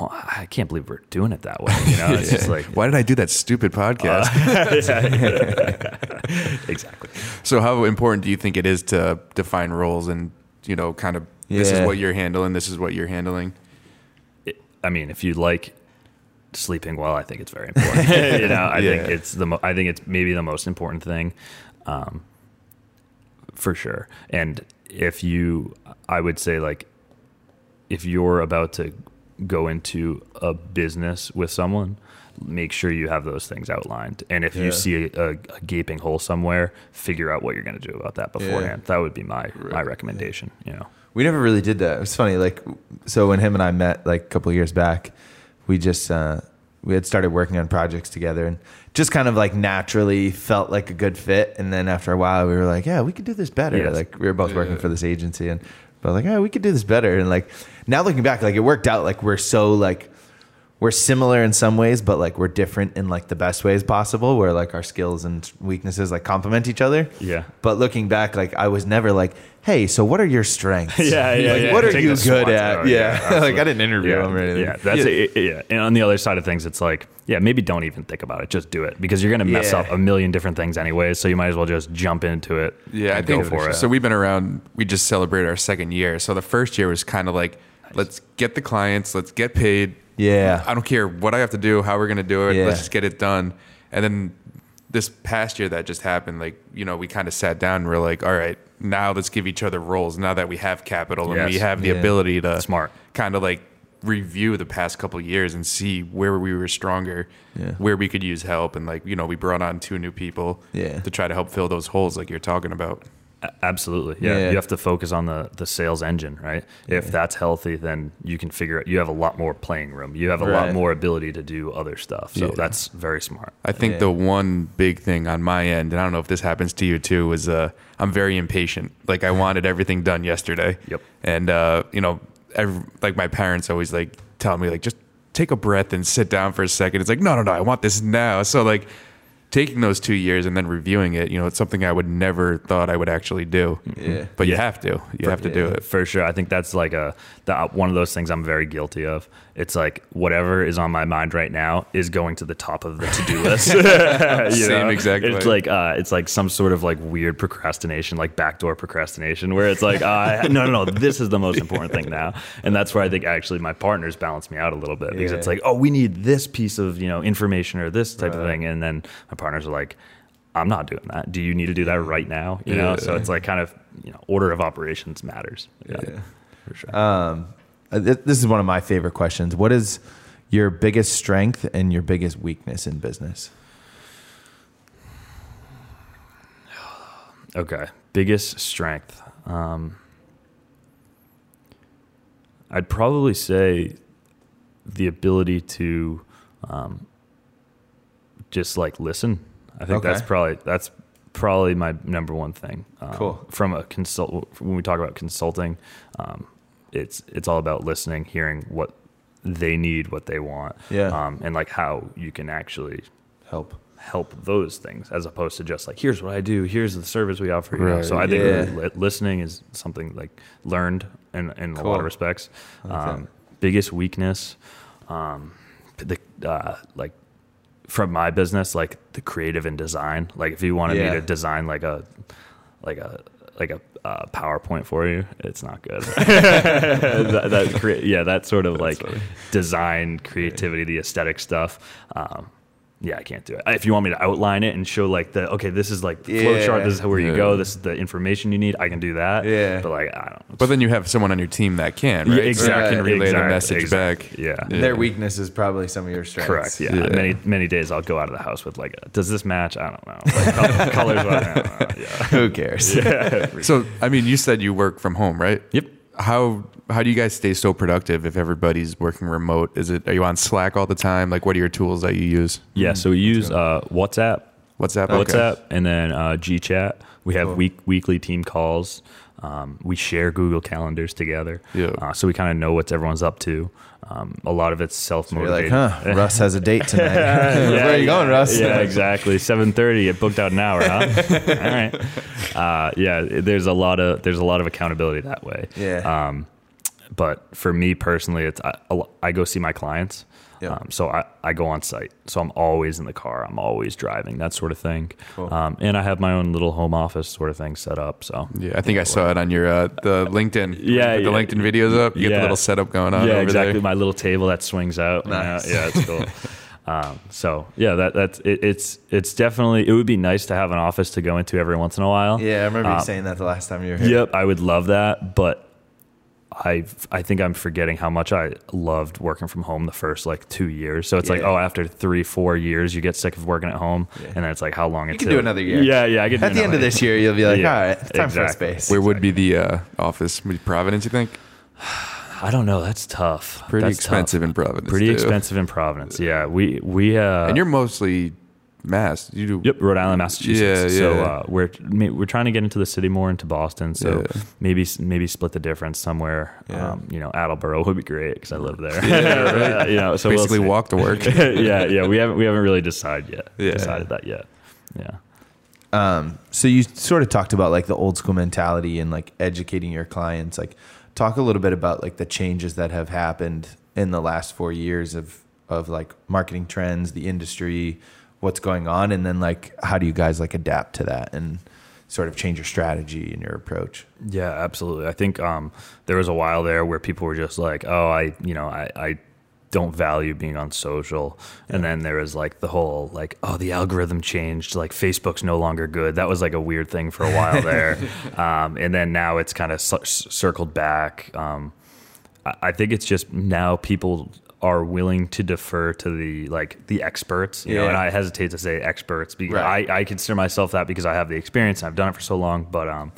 oh, I can't believe we're doing it that way. You know, it's <laughs> just like Why did I do that stupid <laughs> podcast? <laughs> exactly. so how important do you think it is to define roles and you know kind of this is what you're handling, this is what you're handling? It, I mean, if you like sleeping well, I think it's very important. you know, I think it's the mo- I think it's maybe the most important thing, um, for sure. And if you, I would say like, if you're about to go into a business with someone, make sure you have those things outlined. And if Yeah. you see a, a, gaping hole somewhere, figure out what you're going to do about that beforehand. That would be my my recommendation. You know. We never really did that. It was funny. Like, so when him and I met like a couple of years back, we just uh, we had started working on projects together and just kind of like naturally felt like a good fit. And then after a while, we were like, yeah, we could do this better. Yes. Like we were both working for this agency, and but like, yeah, we could do this better. And like now looking back, like it worked out. Like we're so like we're similar in some ways, but like we're different in like the best ways possible. Where like our skills and weaknesses like complement each other. Yeah. But looking back, like I was never like, hey, so what are your strengths? <laughs> Yeah, yeah, Like, yeah. what are Take you good at? out, Yeah, yeah, <laughs> like. I didn't interview yeah, him or anything. Yeah, that's It, yeah. And on the other side of things, it's like, yeah, maybe don't even think about it. Just do it because you're going to mess Yeah. up a million different things anyway. So you might as well just jump into it. Yeah, I think go for it. So we've been around. We just celebrated our second year. So the first year was kind of like, let's get the clients, let's get paid. Yeah. I don't care what I have to do, how we're gonna do it. Yeah. Let's just get it done. And then this past year that just happened, like you know, we kind of sat down and we're like, all right, now let's give each other roles. Now that we have capital and we have the Yeah. ability to Smart. kind of like review the past couple of years and see where we were stronger, Yeah. where we could use help, and like you know, we brought on two new people Yeah. to try to help fill those holes, like you're talking about. A- Absolutely. Yeah. Yeah. You have to focus on the, the sales engine, right? If that's healthy, then you can figure it. You have a lot more playing room. You have a Right. lot more ability to do other stuff. So Yeah. that's very smart. I think Yeah. the one big thing on my end, and I don't know if this happens to you too, was uh, I'm very impatient. Like I wanted everything done yesterday. Yep. And uh, you know, ev like my parents always like tell me like just take a breath and sit down for a second. It's like no, no, no, I want this now. So like taking those two years and then reviewing it, you know, it's something I would never thought I would actually do. Yeah. But you have to. You have to do yeah. it. For sure. I think that's like a the, uh, one of those things I'm very guilty of. It's like whatever is on my mind right now is going to the top of the to-do <laughs> list. <laughs> You Same exact It's like uh, it's like some sort of like weird procrastination, like backdoor procrastination, where it's like, uh, <laughs> no, no, no, this is the most important thing now, and that's where I think actually my partners balance me out a little bit because Yeah. it's like, oh, we need this piece of you know information or this type of thing, and then my partners are like. I'm not doing that. Do you need to do that right now? You know, so it's like kind of you know order of operations matters. Yeah, for sure. Um, uh, th- this is one of my favorite questions. What is your biggest strength and your biggest weakness in business? <sighs> Okay. Biggest strength. Um, I'd probably say the ability to um, just like listen. I think that's probably that's probably my number one thing. Um, Cool. From a consult when we talk about consulting, um, it's it's all about listening, hearing what they need, what they want, Yeah. um, and like how you can actually Help. help those things as opposed to just like here's what I do, here's the service we offer. You know? So I think Yeah. li- listening is something like learned in, in a lot of respects. like Um, biggest weakness, um, the uh, like from my business, like the creative and design. Like if you wanted Yeah. me to design like a like a like a uh, PowerPoint for you, it's not good. <laughs> that, that crea- yeah, that sort of like design, creativity, the aesthetic stuff. Um, yeah, I can't do it. If you want me to outline it and show like the okay, this is like the flow chart. This is where you go. This is the information you need. I can do that. Yeah. but like I don't. But then you have someone on your team that can, right? Yeah, So that exactly. can relay exactly, the message exactly. back. Yeah. Yeah. Their weakness is probably some of your strengths. Correct. Yeah. Yeah. Many many days I'll go out of the house with like, does this match? I don't know. <laughs> Like, color, colors. I don't know. Yeah. <laughs> Who cares? <laughs> So, I mean, you said you work from home, right? Yep. How how do you guys stay so productive if everybody's working remote? Is it are you on Slack all the time? Like, what are your tools that you use? Yeah. So we use uh, WhatsApp, WhatsApp. Okay. WhatsApp, and then uh, GChat. We have week weekly team calls. Um, we share Google calendars together. Yeah. Uh, so we kind of know what everyone's up to. Um, a lot of it's self You're like, motivated. huh? Russ has a date tonight. <laughs> <laughs> Where are you going, Russ? Yeah, exactly. Seven thirty. It booked out an hour, huh? <laughs> All right. Uh, yeah, there's a lot of there's a lot of accountability that way. Yeah. Um, but for me personally, it's I, I go see my clients. Yeah. Um, so I, I go on site. So I'm always in the car. I'm always driving, that sort of thing. Cool. Um, and I have my own little home office sort of thing set up. So Yeah, I think I saw it on your uh, the <laughs> LinkedIn. Yeah, Put the yeah. LinkedIn videos up. You get Yeah. the little setup going on. yeah, over exactly. There. My little table that swings out. you know? Yeah, it's cool. <laughs> um, so yeah, that that's it, it's it's definitely it would be nice to I remember you saying that the last time you were here. Yep, I would love that, but I I think I'm forgetting how much I loved working from home the first like two years. So it's like, oh, after three, four years, you get sick of working at home, and then it's like, how long You until can do another year. Yeah, yeah, I could. do At the end of this year, you'll be like, <laughs> Yeah, all right, it's time for a space. Where would be the uh, office? Providence, you think? I don't know. That's tough. Pretty That's tough. expensive in Providence. Pretty too. expensive in Providence. Yeah, we we uh, And you're mostly Mass. You do. Yep, Rhode Island, Massachusetts. Yeah, So yeah. uh, we're we're trying to get into the city more into Boston. So Yeah. maybe maybe split the difference somewhere. Yeah. Um, you know, Attleboro would be great because I live there. Yeah, right. <laughs> you know, so we'll Basically, walk to work. <laughs> yeah, yeah. We haven't we haven't really decided yet. Yeah. Decided that yet. Yeah. Um, so you sort of talked about like the old school mentality and like educating your clients. Like, talk a little bit about like the changes that have happened in the last four years of of like marketing trends, the industry, what's going on, and then like how do you guys like adapt to that and sort of change your strategy and your approach? Yeah, absolutely. I think um, there was a while there where people were just like, "Oh, I, you know, I, I don't value being on social," and then there was like the whole like, "Oh, the algorithm changed. Like Facebook's no longer good." That was like a weird thing for a while <laughs> there, um, and then now it's kind of circled back. Um, I, I think it's just now people are willing to defer to the like the experts, you know, and I hesitate to say experts because Right. I, I consider myself that because I have the experience and I've done it for so long. But um,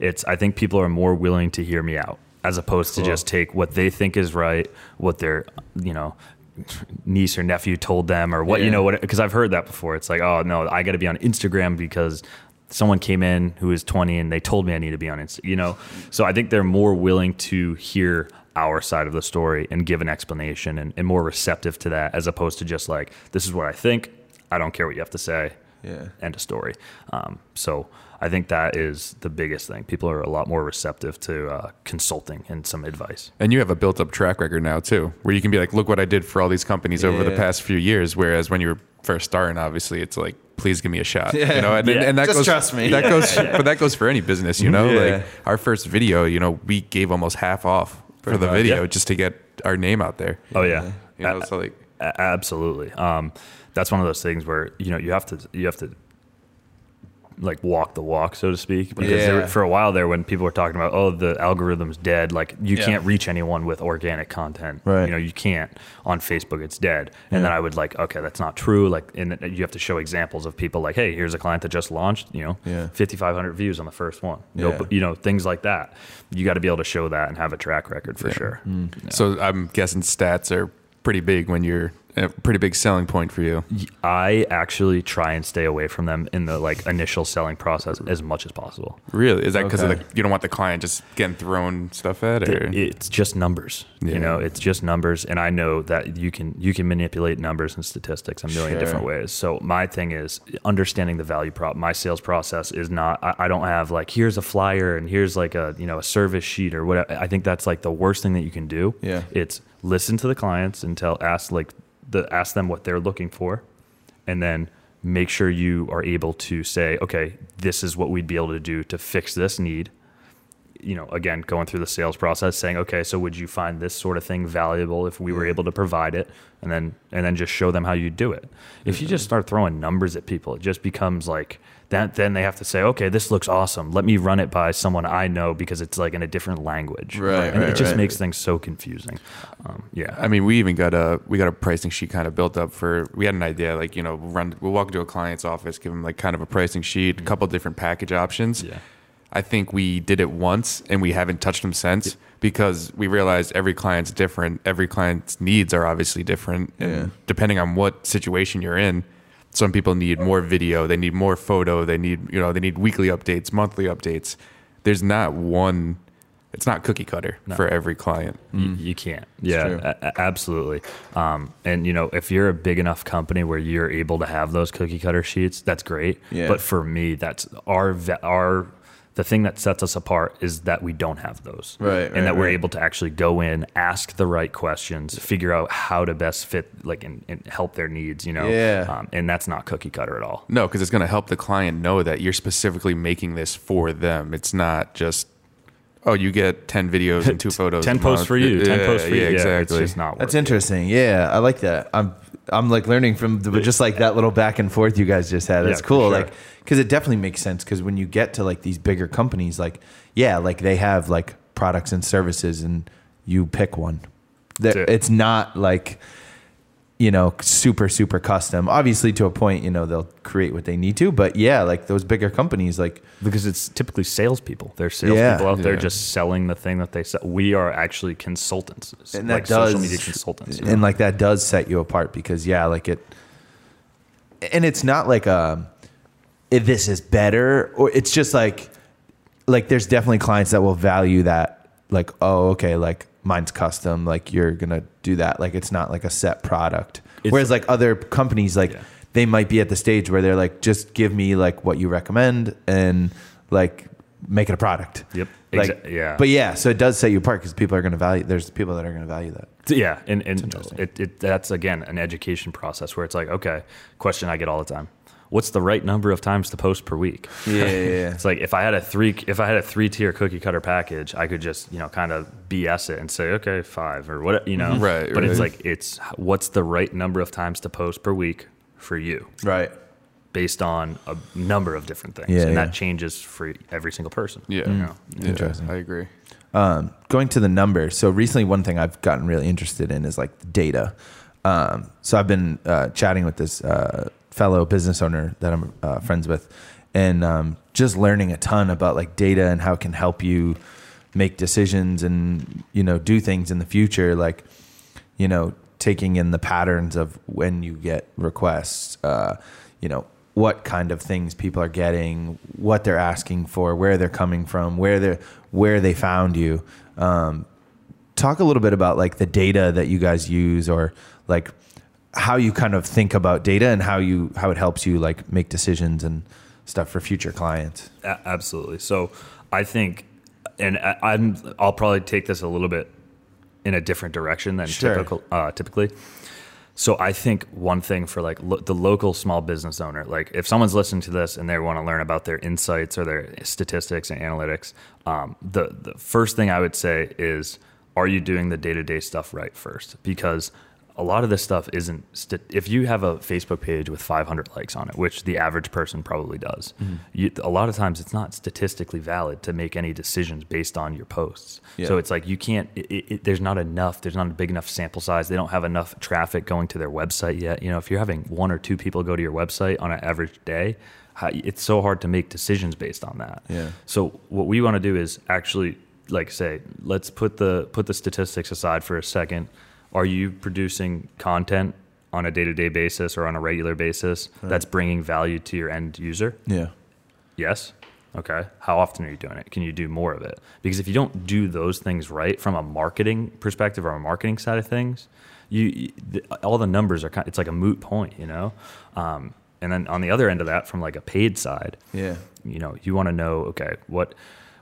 it's I think people are more willing to hear me out as opposed to just take what they think is right, what their you know niece or nephew told them, or what you know what because I've heard that before. It's like oh no, I got to be on Instagram because someone came in who is 20 and they told me I need to be on Insta. You know, so I think they're more willing to hear our side of the story and give an explanation and, and more receptive to that as opposed to just like this is what I think. I don't care what you have to say Yeah. end of story. Um, so I think that is the biggest thing. People are a lot more receptive to uh, consulting and some advice. And you have a built up track record now too, where you can be like, look what I did for all these companies over the past few years. Whereas when you were first starting, obviously it's like, please give me a shot. Yeah. You know, and, Yeah. and that Just goes trust me. That goes <laughs> but that goes for any business, you know? Yeah. Like our first video, you know, we gave almost half off for the much. video Yeah. just to get our name out there. Oh yeah, You know, so like absolutely. Um, that's one of those things where you know you have to you have to like walk the walk, so to speak. Because Yeah. there, for a while there, when people were talking about, oh, the algorithm's dead, like you Yeah. can't reach anyone with organic content. Right. You know, you can't on Facebook. It's dead. And then I would like, okay, that's not true. Like, and you have to show examples of people like, hey, here's a client that just launched. You know, Yeah. 5,500 views on the first one. No, Yeah. you know, things like that. You got to be able to show that and have a track record for Yeah. sure. Mm. so I'm guessing stats are pretty big when you're a pretty big selling point for you. I actually try and stay away from them in the like initial selling process as much as possible. Really? Is that because Okay. of the you don't want the client just getting thrown stuff at or It- It's just numbers, Yeah. you know. It's just numbers, and I know that you can you can manipulate numbers and statistics a million Sure. different ways. So my thing is understanding the value prop. My sales process is not. I, I don't have like here's a flyer and here's like a you know a service sheet or whatever. I think that's like the worst thing that you can do. Yeah. It's listen to the clients and tell ask like the ask them what they're looking for, and then make sure you are able to say, okay, this is what we'd be able to do to fix this need. You know, again, going through the sales process, saying, okay, so would you find this sort of thing valuable if we were able to provide it, and then and then just show them how you do it. If you just mm-hmm. start throwing numbers at people, it just becomes like that. Then they have to say, okay, this looks awesome. Let me run it by someone I know because it's like in a different language, Right, And right, it just right. makes things so confusing. Um, yeah, I mean, we even got a we got a pricing sheet kind of built up for. We had an idea, like you know, we'll run. We'll walk into a client's office, give them like kind of a pricing sheet, a couple different package options. Yeah. I think we did it once, and we haven't touched them since because we realized every client's different. Every client's needs are obviously different, and Yeah. depending on what situation you're in. Some people need more video, they need more photo, they need you know they need weekly updates, monthly updates. There's not one. It's not cookie cutter for every client. You, you can't. Yeah, a- a- absolutely. Um, and you know, if you're a big enough company where you're able to have those cookie cutter sheets, that's great. Yeah. But for me, that's our our the thing that sets us apart is that we don't have those. Right, And right, that we're right. able to actually go in, ask the right questions, figure out how to best fit, like, and, and help their needs. You know. Yeah. Um, and that's not cookie cutter at all. No, because it's going to help the client know that you're specifically making this for them. It's not just, oh, you get 10 videos and two <laughs> photos. Ten posts month. for you. Ten Yeah, posts for you. Yeah, Yeah, exactly. It's just not. That's worth it. interesting. Yeah, I like that. I'm I'm like learning from the, just like that little back and forth you guys just had. That's Yeah, cool. sure. Like because it definitely makes sense. Because when you get to like these bigger companies, like yeah, like they have like products and services, and you pick one. That it. it's not like you know super super custom. Obviously, to a point, you know they'll create what they need to. But yeah, like those bigger companies, like because it's typically salespeople. They're salespeople Yeah. out there Yeah. just selling the thing that they sell. We are actually consultants, and like that does social media consultants. and like that does set you apart because yeah like it and it's not like a if this is better or it's just like like there's definitely clients that will value that like oh okay like mine's custom like you're gonna do that like it's not like a set product It's- whereas like other companies like Yeah. they might be at the stage where they're like just give me like what you recommend and like make it a product Yep. like Exa- yeah. but yeah so it does set you apart because people are gonna value there's people that are gonna value that Yeah, and, and it, it that's again an education process where it's like, okay, question I get all the time: What's the right number of times to post per week? yeah yeah, yeah. <laughs> It's like if I had a three if I had a three tier cookie cutter package, I could just you know kind of BS it and say okay five or what you know. <laughs> Right, But it's like it's what's the right number of times to post per week for you right based on a number of different things, Yeah, and yeah. that changes for every single person. Yeah. You know? Yeah, Interesting. I agree. um, going to the numbers. So recently, one thing I've gotten really interested in is like data. Um, so I've been uh, chatting with this uh, fellow business owner that I'm uh, friends with, and um, just learning a ton about like data and how it can help you make decisions and you know do things in the future. Like you know taking in the patterns of when you get requests. Uh, you know what kind of things people are getting, what they're asking for, where they're coming from, where they where they found you. Um, talk a little bit about like the data that you guys use, or like how you kind of think about data and how you how it helps you like make decisions and stuff for future clients. A- absolutely. So I think, and I, I'm, I'll probably take this a little bit in a different direction than Sure. typical, uh, typically. So I think one thing for like lo- the local small business owner, like if someone's listening to this and they want to learn about their insights or their statistics and analytics, um, the the first thing I would say is, are you doing the day to day stuff right first? Because a lot of this stuff isn't. St- if you have a Facebook page with 500 likes on it, which the average person probably does, Mm-hmm. you, a lot of times it's not statistically valid to make any decisions based on your posts. Yeah. So it's like you can't. It, it, there's not enough. There's not a big enough sample size. They don't have enough traffic going to their website yet. You know, if you're having one or two people go to your website on an average day, how, it's so hard to make decisions based on that. Yeah. So what we want to do is actually, like, say, let's put the put the statistics aside for a second. Are you producing content on a day to day basis or on a regular basis that's bringing value to your end user? Yeah. Yes. Okay. How often are you doing it? Can you do more of it? Because if you don't do those things right from a marketing perspective or a marketing side of things, you, you the, all the numbers are kind. of, It's like a moot point, you know. Um, and then on the other end of that, from like a paid side, Yeah. you know, you want to know, okay, what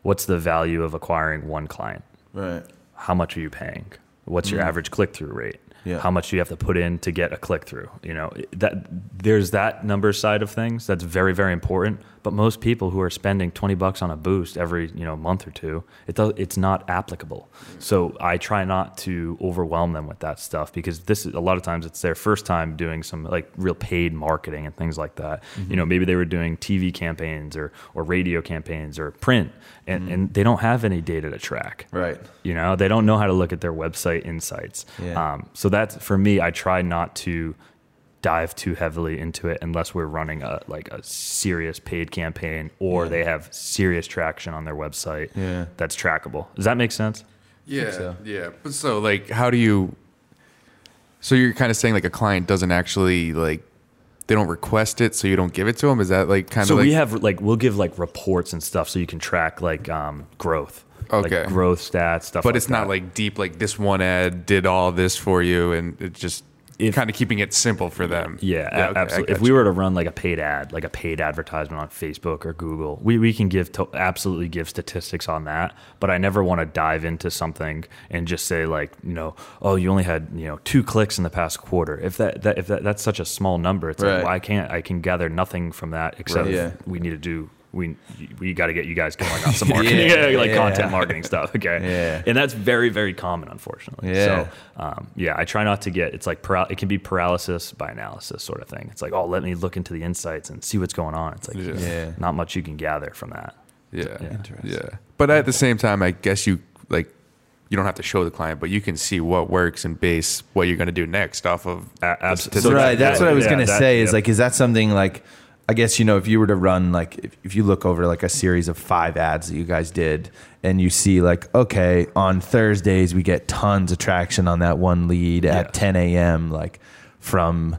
what's the value of acquiring one client? Right. How much are you paying? What's your mm. average click through rate? Yeah. How much do you have to put in to get a click through? You know, that there's that number side of things that's very, very important. But most people who are spending 20 bucks on a boost every, you know, month or two, it does, it's not applicable. So I try not to overwhelm them with that stuff because this is a lot of times it's their first time doing some like real paid marketing and things like that. You know, maybe they were doing TV campaigns or, or radio campaigns or print and, and they don't have any data to track. Right. You know, they don't know how to look at their website insights. Yeah. Um, so that's for me. I try not to dive too heavily into it unless we're running a like a serious paid campaign or Yeah. they have serious traction on their website Yeah. that's trackable. Does that make sense? Yeah, so. yeah. But so like, how do you? So you're kind of saying like a client doesn't actually like they don't request it, so you don't give it to them. Is that like kind So of like we have like we'll give like reports and stuff so you can track like um, growth. Okay. Like growth stats stuff. but like it's not like deep like this one ad did all this for you and it just If- kind of keeping it simple for them Yeah, a- okay, absolutely. If we were to run like a paid ad, like a paid advertisement on Facebook or Google, we, we can give to, absolutely give statistics on that. But I never want to dive into something and just say like, you know, oh, you only had you know two clicks in the past quarter. If that, that if that, that's such a small number, it's Right. like well, I can't I can gather nothing from that except Right. Yeah. we need to do. We we got to get you guys going on <laughs> some marketing, Yeah, <laughs> like yeah. content marketing stuff. Okay, Yeah. and that's very very common, unfortunately. Yeah. So um, yeah, I try not to get. It's like paral- it can be paralysis by analysis sort of thing. It's like, oh, let me look into the insights and see what's going on. It's like, Yeah. Yeah. not much you can gather from that. yeah Yeah. Interesting. yeah but at the same time i guess you like you don't have to show the client but you can see what works and base what you're going to do next off of A- abs- the statistics. so right. That's what I was yeah, gonna that- say. Is yep. like, is that something like? I guess you know if you were to run like if, if you look over like a series of five ads that you guys did and you see like okay on Thursdays we get tons of traction on that one lead at 10 a.m. like from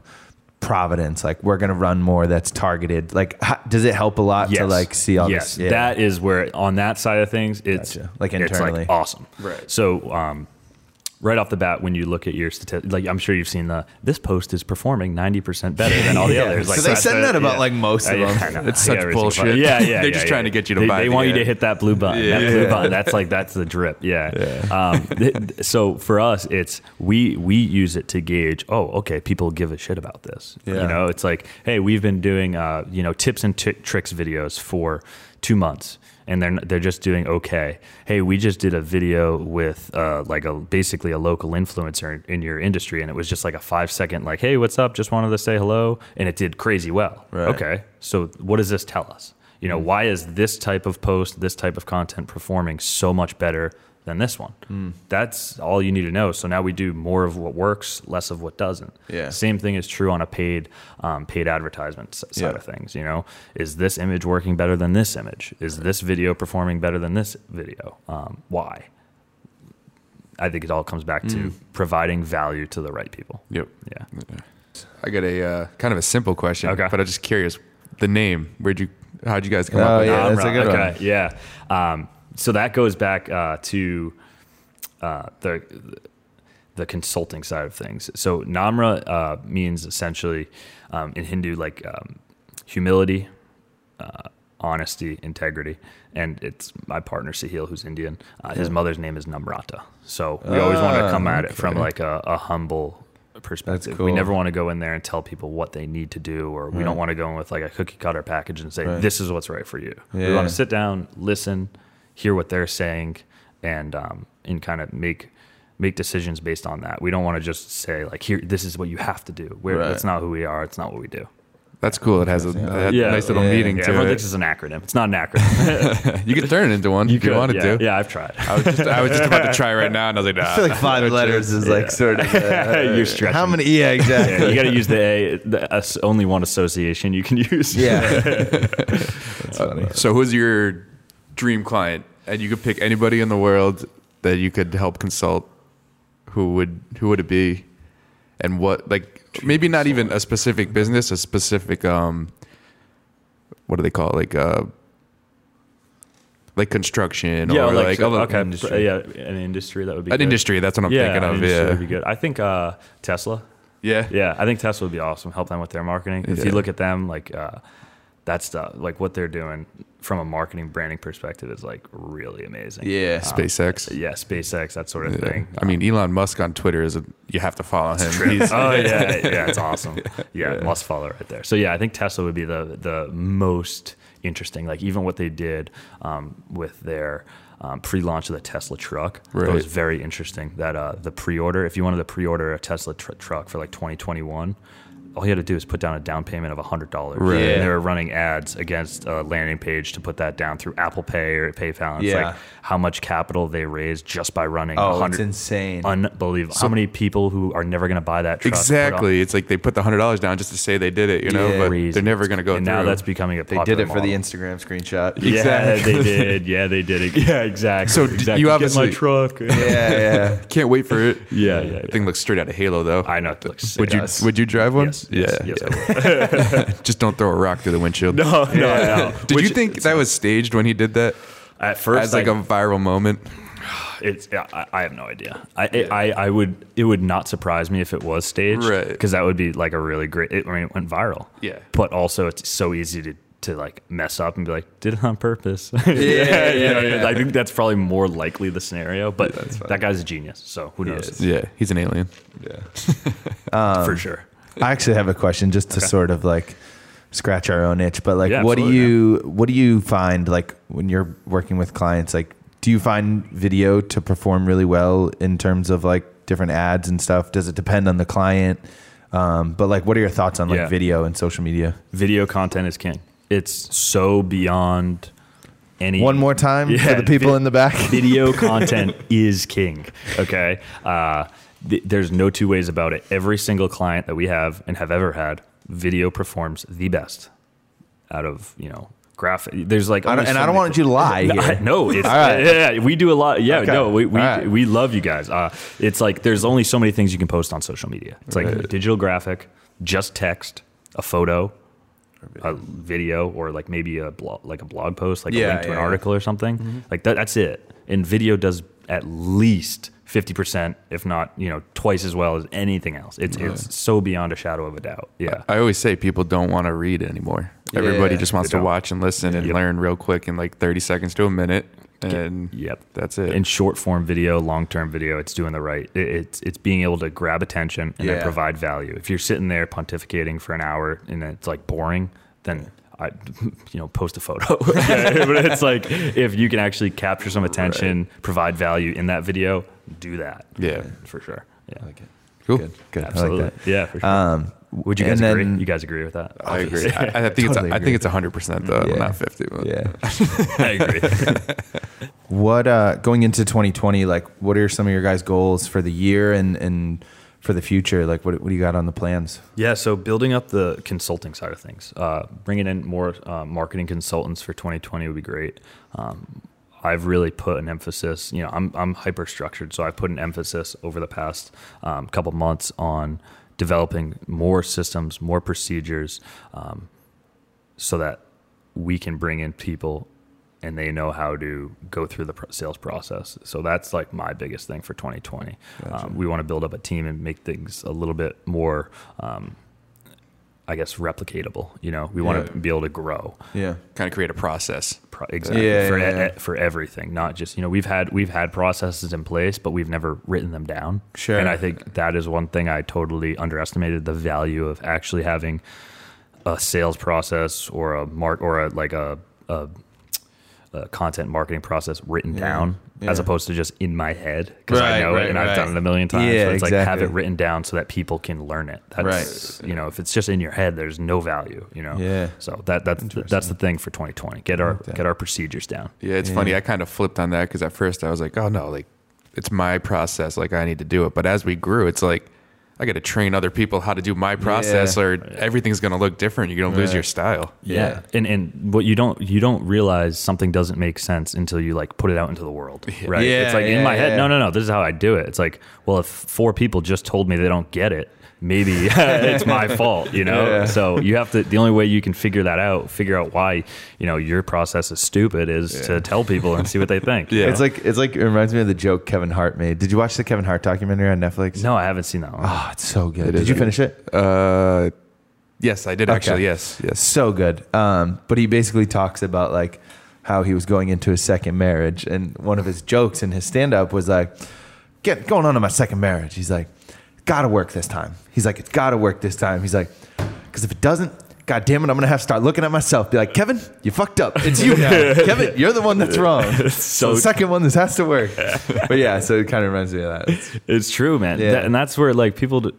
Providence like we're gonna run more that's targeted like how, does it help a lot to like see all yes, this? Yeah. that is where on that side of things, it's Gotcha. Like it's internally. awesome. Right. So, um, right off the bat, when you look at your statistics, like I'm sure you've seen the this post is performing 90 percent better than all the <laughs> Yeah. others. Like So they that's said that about, yeah. like, most of them. I know. It's such every single bullshit. Yeah, yeah. <laughs> They're yeah, just yeah. trying to get you to they, buy They the want you to hit that blue button. Yeah. That blue button. That's like that's the drip. <laughs> Yeah. Um, th- th- so for us, it's we we use it to gauge. Oh, okay. People give a shit about this. Yeah. You know, it's like, hey, we've been doing uh, you know tips and t- tricks videos for two months, and they're they're just doing okay. Hey, we just did a video with uh, like a basically a local influencer in your industry, and it was just like a five second like, hey, what's up? Just wanted to say hello, and it did crazy well. Right. Okay, so what does this tell us? You know, why is this type of post, this type of content performing so much better than this one? Hmm. That's all you need to know. So now we do more of what works, less of what doesn't. Yeah. Same thing is true on a paid um, paid advertisement side Yeah. of things. You know, is this image working better than this image? Is this video performing better than this video? Um, why? I think it all comes back Hmm. to providing value to the right people. yep Yeah. i got a uh, kind of a simple question Okay. but i'm just curious the name where'd you how'd you guys come Oh, up with yeah, that that's a good okay, one. Yeah. Um, so that goes back uh, to uh, the the consulting side of things. So Namra uh, means essentially um, in Hindu like um, humility, uh, honesty, integrity, and it's my partner Sahil who's Indian. Uh, his mother's name is Namrata. So we always want to Ah, come at it from like a, a humble perspective. We never want to go in there and tell people what they need to do, or we Right. don't want to go in with like a cookie cutter package and say Right. this is what's right for you. We want to sit down, listen, hear what they're saying, and um, and kind of make make decisions based on that. We don't want to just say like here this is what you have to do. We're, Right. That's not who we are. It's not what we do. that's cool it has a, a Yeah. nice little Yeah. meaning Yeah, to everyone it thinks it's an acronym. It's not an acronym. <laughs> you could turn it into one <laughs> if you wanted yeah, to Yeah, I've tried. I was just I was just about to try right now, and I was like, nah. I feel like five letters is like sort of. <laughs> Uh, You're stretching. How many? Yeah, exactly. Yeah, you got to use the A. The, uh, only one association you can use. Yeah. That's funny. So who's your dream client? And you could pick anybody in the world that you could help consult. Who would who would it be? And what like maybe not even a specific business, a specific um what do they call it? Like uh like construction Yeah, or like, like, other- okay, industry. yeah, an industry that would be an good. industry. That's what I'm yeah, thinking an of. Yeah. would be good. I think uh, Tesla. yeah. Yeah, I think Tesla would be awesome. Help them with their marketing. If Yeah. you look at them, like uh, that stuff, like what they're doing from a marketing branding perspective, is like really amazing. Yeah. SpaceX. yeah, SpaceX, that sort of Yeah. thing. I mean, Elon Musk on Twitter is a you have to follow him. He's, oh yeah, <laughs> yeah, it's awesome. Yeah, must follow right there. So yeah, I think Tesla would be the the most interesting. Like even what they did um, with their um, pre-launch of the Tesla truck, that was very interesting. That uh, the pre-order, if you wanted to pre-order a Tesla tr- truck for like 2021. All you had to do is put down a down payment of hundred dollars. Right. Yeah. And they were running ads against a landing page to put that down through Apple Pay or PayPal. And It's Yeah. like how much capital they raised just by running. Oh, it's insane. Unbelievable. how many people who are never going to buy that truck? put on- exactly. It's like they put the hundred dollars down just to say they did it, you know, Yeah. but Crazy. they're never going to go and through. now that's becoming a they popular did it for the. Instagram screenshot. Yeah, they did. Yeah, they did <laughs> it. Yeah, exactly. So, exactly. you Get obviously- my truck. <laughs> yeah, yeah. Can't wait for it. Yeah, yeah, The thing looks straight out of Halo, though. I know. It looks sick. would you does. Would you drive one? Yes, yes, yeah. yes. <laughs> Just don't throw a rock through the windshield. no, no, no. Did Which- you think that was staged when he did that? at first As like a I, viral moment. it's I, I have no idea. I, I I would it would not surprise me if it was staged, Right. Because that would be like a really great. It, I mean, it went viral. Yeah. but also it's so easy to. To like mess up and be like, did it on purpose. <laughs> Yeah, <laughs> you know, yeah. I think that's probably more likely the scenario. But that guy's a genius, so who knows? Yeah, he's an alien. Yeah. For sure. I actually have a question just to sort of like scratch our own itch, but like, Yeah, what do you what do you find like when you're working with clients? Like, do you find video to perform really well in terms of like different ads and stuff? Does it depend on the client? Um, but like, what are your thoughts on like Yeah. video and social media? Video content is king. It's so beyond any. One more time for the people vi- in the back. video <laughs> content is king. Okay. Uh, th- there's no two ways about it. Every single client that we have and have ever had, video performs the best out of, you know, graphic. There's like, I and I don't want you to lie <laughs> no, no, it's right. yeah, we do a lot. Yeah, Okay. no, we we, right. we love you guys. Uh, it's like there's only so many things you can post on social media. It's like Right. digital graphic, just text, a photo, a video, or like maybe a blog, like a blog post, like a link to yeah, an yeah. article or something. Like that. That's it. And video does at least. 50% if not you know twice as well as anything else it's it's so beyond a shadow of a doubt yeah I always say people don't want to read anymore. Everybody Yeah, just wants to don't. watch and listen and Yep. learn real quick in like 30 seconds to a minute. And yep that's it. in short form video, long term video, it's doing the right. It, it's it's being able to grab attention and Yeah. then provide value. If you're sitting there pontificating for an hour and it's like boring, then I, <laughs> you know, post a photo. <laughs> But it's like if you can actually capture some attention, provide value in that video, do that. Yeah. for sure. Yeah, I like it. cool. Good, good. absolutely. I like Yeah, for sure. Um, Would you and guys agree? You guys agree with that? I agree. I, I think Totally it's I think it's 100% though, Yeah. not 50. But Yeah. <laughs> I agree. What uh going into 2020 like what are some of your guys goals for the year and and for the future like what what do you got on the plans? Yeah, so building up the consulting side of things, uh, bringing in more uh, marketing consultants for 2020 would be great. Um, I've really put an emphasis. You know, I'm I'm hyper structured, so I put an emphasis over the past um, couple months on developing more systems, more procedures, um, so that we can bring in people and they know how to go through the sales process. So that's like my biggest thing for 2020. Um, we want to build up a team and make things a little bit more, um, I guess, replicatable. You know, we want Yeah. to be able to grow. Yeah. kind of create a process. Pro- exactly Yeah, for, yeah, e- yeah. for everything, not just you know we've had we've had processes in place, but we've never written them down. Sure. and I think that is one thing I totally underestimated the value of actually having a sales process or a mark or a like a, a, a content marketing process written Yeah, down as opposed to just in my head because Right, I know right, it and right. I've done it a million times. Yeah, but it's like have it written down so that people can learn it. That's right. you know if it's just in your head, there's no value. You know. Yeah. So that that's that's the thing for 2020. Get our that. get our procedures down. Yeah, it's Yeah. funny. I kind of flipped on that because at first I was like, oh no, like it's my process. Like I need to do it. But as we grew, it's like I got to train other people how to do my process, Yeah. or everything's going to look different. You're going to lose Right. your style. Yeah. And and what you don't you don't realize something doesn't make sense until you like put it out into the world. Right. Yeah, it's like yeah, in my head, yeah. no, no, no, this is how I do it. It's like, well, if four people just told me they don't get it, maybe <laughs> it's my fault, you know? Yeah. So you have to the only way you can figure that out, figure out why, you know, your process is stupid is to tell people and see what they think. you <laughs> Yeah. know? It's like it's like it reminds me of the joke Kevin Hart made. Did you watch the Kevin Hart documentary on Netflix? No, I haven't seen that one. Oh, it's so good. It Did you good. finish it? Uh, Yes, I did Okay. actually. Yes, yes. so good. Um, but he basically talks about like how he was going into his second marriage, and one of his jokes in his stand up was like, "Get going on to my second marriage." He's like, "Gotta work this time." He's like, "It's gotta work this time." He's like, "Because if it doesn't." God damn it! I'm gonna have to start looking at myself. Be like, Kevin, you fucked up. It's you now. <laughs> Kevin, you're the one that's <laughs> wrong. So, So- the second one, this has to work. But yeah, so it kind of reminds me of that. <laughs> It's true, man. Yeah. That- and that's where like people d-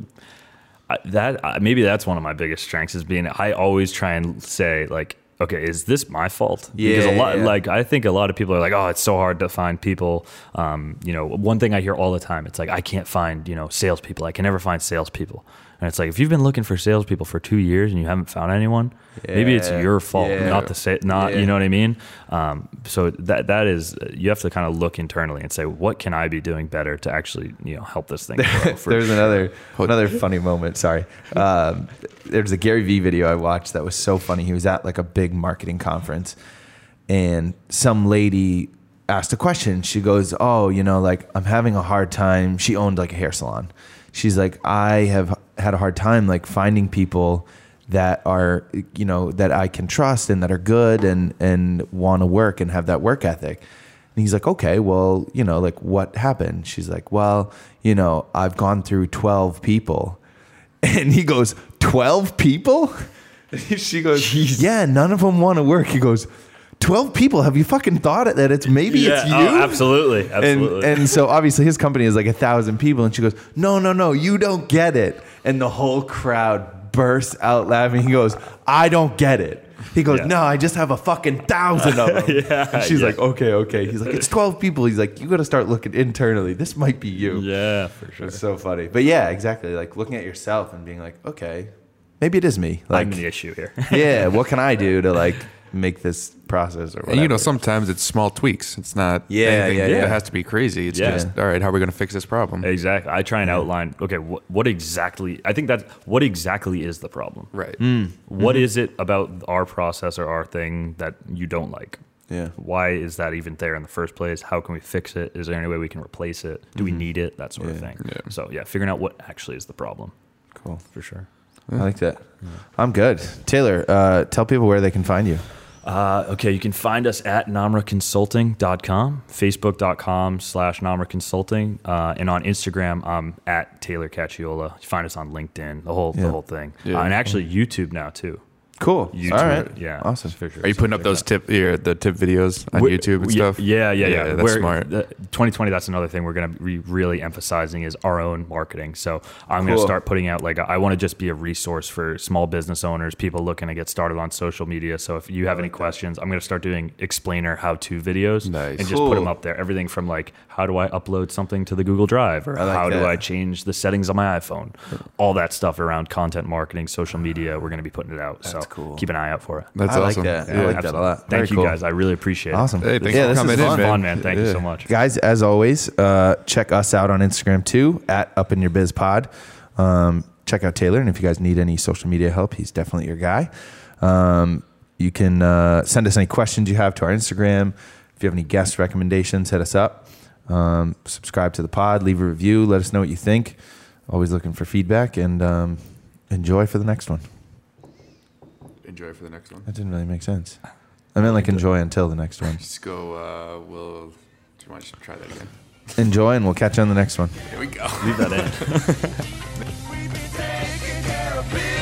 I- that I- maybe that's one of my biggest strengths is being I always try and say like okay is this my fault? Yeah, because a lot yeah. like I think a lot of people are like oh it's so hard to find people. Um, you know one thing I hear all the time it's like I can't find you know salespeople. I can never find salespeople and it's like if you've been looking for salespeople for two years and you haven't found anyone maybe it's your fault yeah. not the sa- not Yeah. you know what I mean um, so that that is you have to kind of look internally and say what can I be doing better to actually you know help this thing grow <laughs> for there's sure. another another funny moment. Sorry, um, there's a Gary Vee video I watched that was so funny. He was at like a big marketing conference, and some lady asked a question. She goes, "Oh, you know, like I'm having a hard time." She owned like a hair salon. She's like, "I have had a hard time like finding people." that are you know that I can trust and that are good and and want to work and have that work ethic. And he's like, okay, well, you know, like what happened? She's like, well, you know, I've gone through 12 people. <laughs> And he goes, 12 people? <laughs> she goes, yeah, none of them want to work. He goes, 12 people? Have you fucking thought it that it's maybe it's oh, you? oh, absolutely, and, absolutely. and so obviously his company is like a thousand people. And she goes, no, no, no, you don't get it. And the whole crowd bursts out laughing. He goes, I don't get it. He goes, Yeah. no, I just have a fucking thousand of <laughs> them. Yeah, and she's yeah. like, okay, okay. He's like, it's 12 people. He's like, you got to start looking internally. This might be you. yeah, for sure. It's so funny. But yeah, exactly. Like looking at yourself and being like, okay, maybe it is me. I'm Like, the issue here. yeah, <laughs> what can I do to like make this process or whatever? You know, sometimes it's small tweaks. It's not Yeah, anything yeah, that has to be crazy. It's Yeah. just all right. How are we going to fix this problem? exactly. I try and outline. Okay, what, what exactly? I think that what exactly is the problem? Right. What Mm-hmm. is it about our process or our thing that you don't like? Yeah. Why is that even there in the first place? How can we fix it? Is there any way we can replace it? Do we need it? That sort of Mm-hmm. Thing. Yeah. So yeah, figuring out what actually is the problem Cool. for sure. I like that. I'm good. Taylor, uh, tell people where they can find you. Uh, okay, you can find us at namraconsulting.com, facebook.com slash namraconsulting, uh, and on Instagram, I'm at Taylor Cacciola. You find us on LinkedIn, the whole Yeah. the whole thing. Yeah. Uh, and actually YouTube now too. Cool. YouTube, All right. yeah. Awesome. for sure. Are you putting up Check those that tip, yeah, the tip videos on We- YouTube and we- stuff? Yeah, yeah, yeah. that's We're- smart. the- 2020, that's another thing we're going to be really emphasizing is our own marketing. So I'm going to start putting out like I want to just be a resource for small business owners, people looking to get started on social media. So if you have any questions, I'm going to start doing explainer how-to videos Nice. and just put them up there. Everything from like how do I upload something to the Google Drive or like how do. I change the settings on my iPhone, all that stuff around content marketing, social media. We're going to be putting it out. so That's cool. keep an eye out for it. That's I like awesome. that. I like that a lot. Thank Very you cool. guys. I really appreciate it. Awesome. Hey, thanks yeah, for this coming is in, fun. man. Fun, man. Thank you so much. Guys, as always, uh, check us out on Instagram too at Up in Your Biz Pod. Um, check out Taylor, and if you guys need any social media help, he's definitely your guy. Um, you can uh, send us any questions you have to our Instagram. If you have any guest recommendations, hit us up. Um, subscribe to the pod, leave a review, let us know what you think. Always looking for feedback, and um, enjoy for the next one. Enjoy for the next one. That didn't really make sense. I meant like enjoy until the next one. Just go. Uh, we'll. Do you want to try that again? Enjoy, and we'll catch you on the next one. Here we go. Leave that in. <laughs> We've been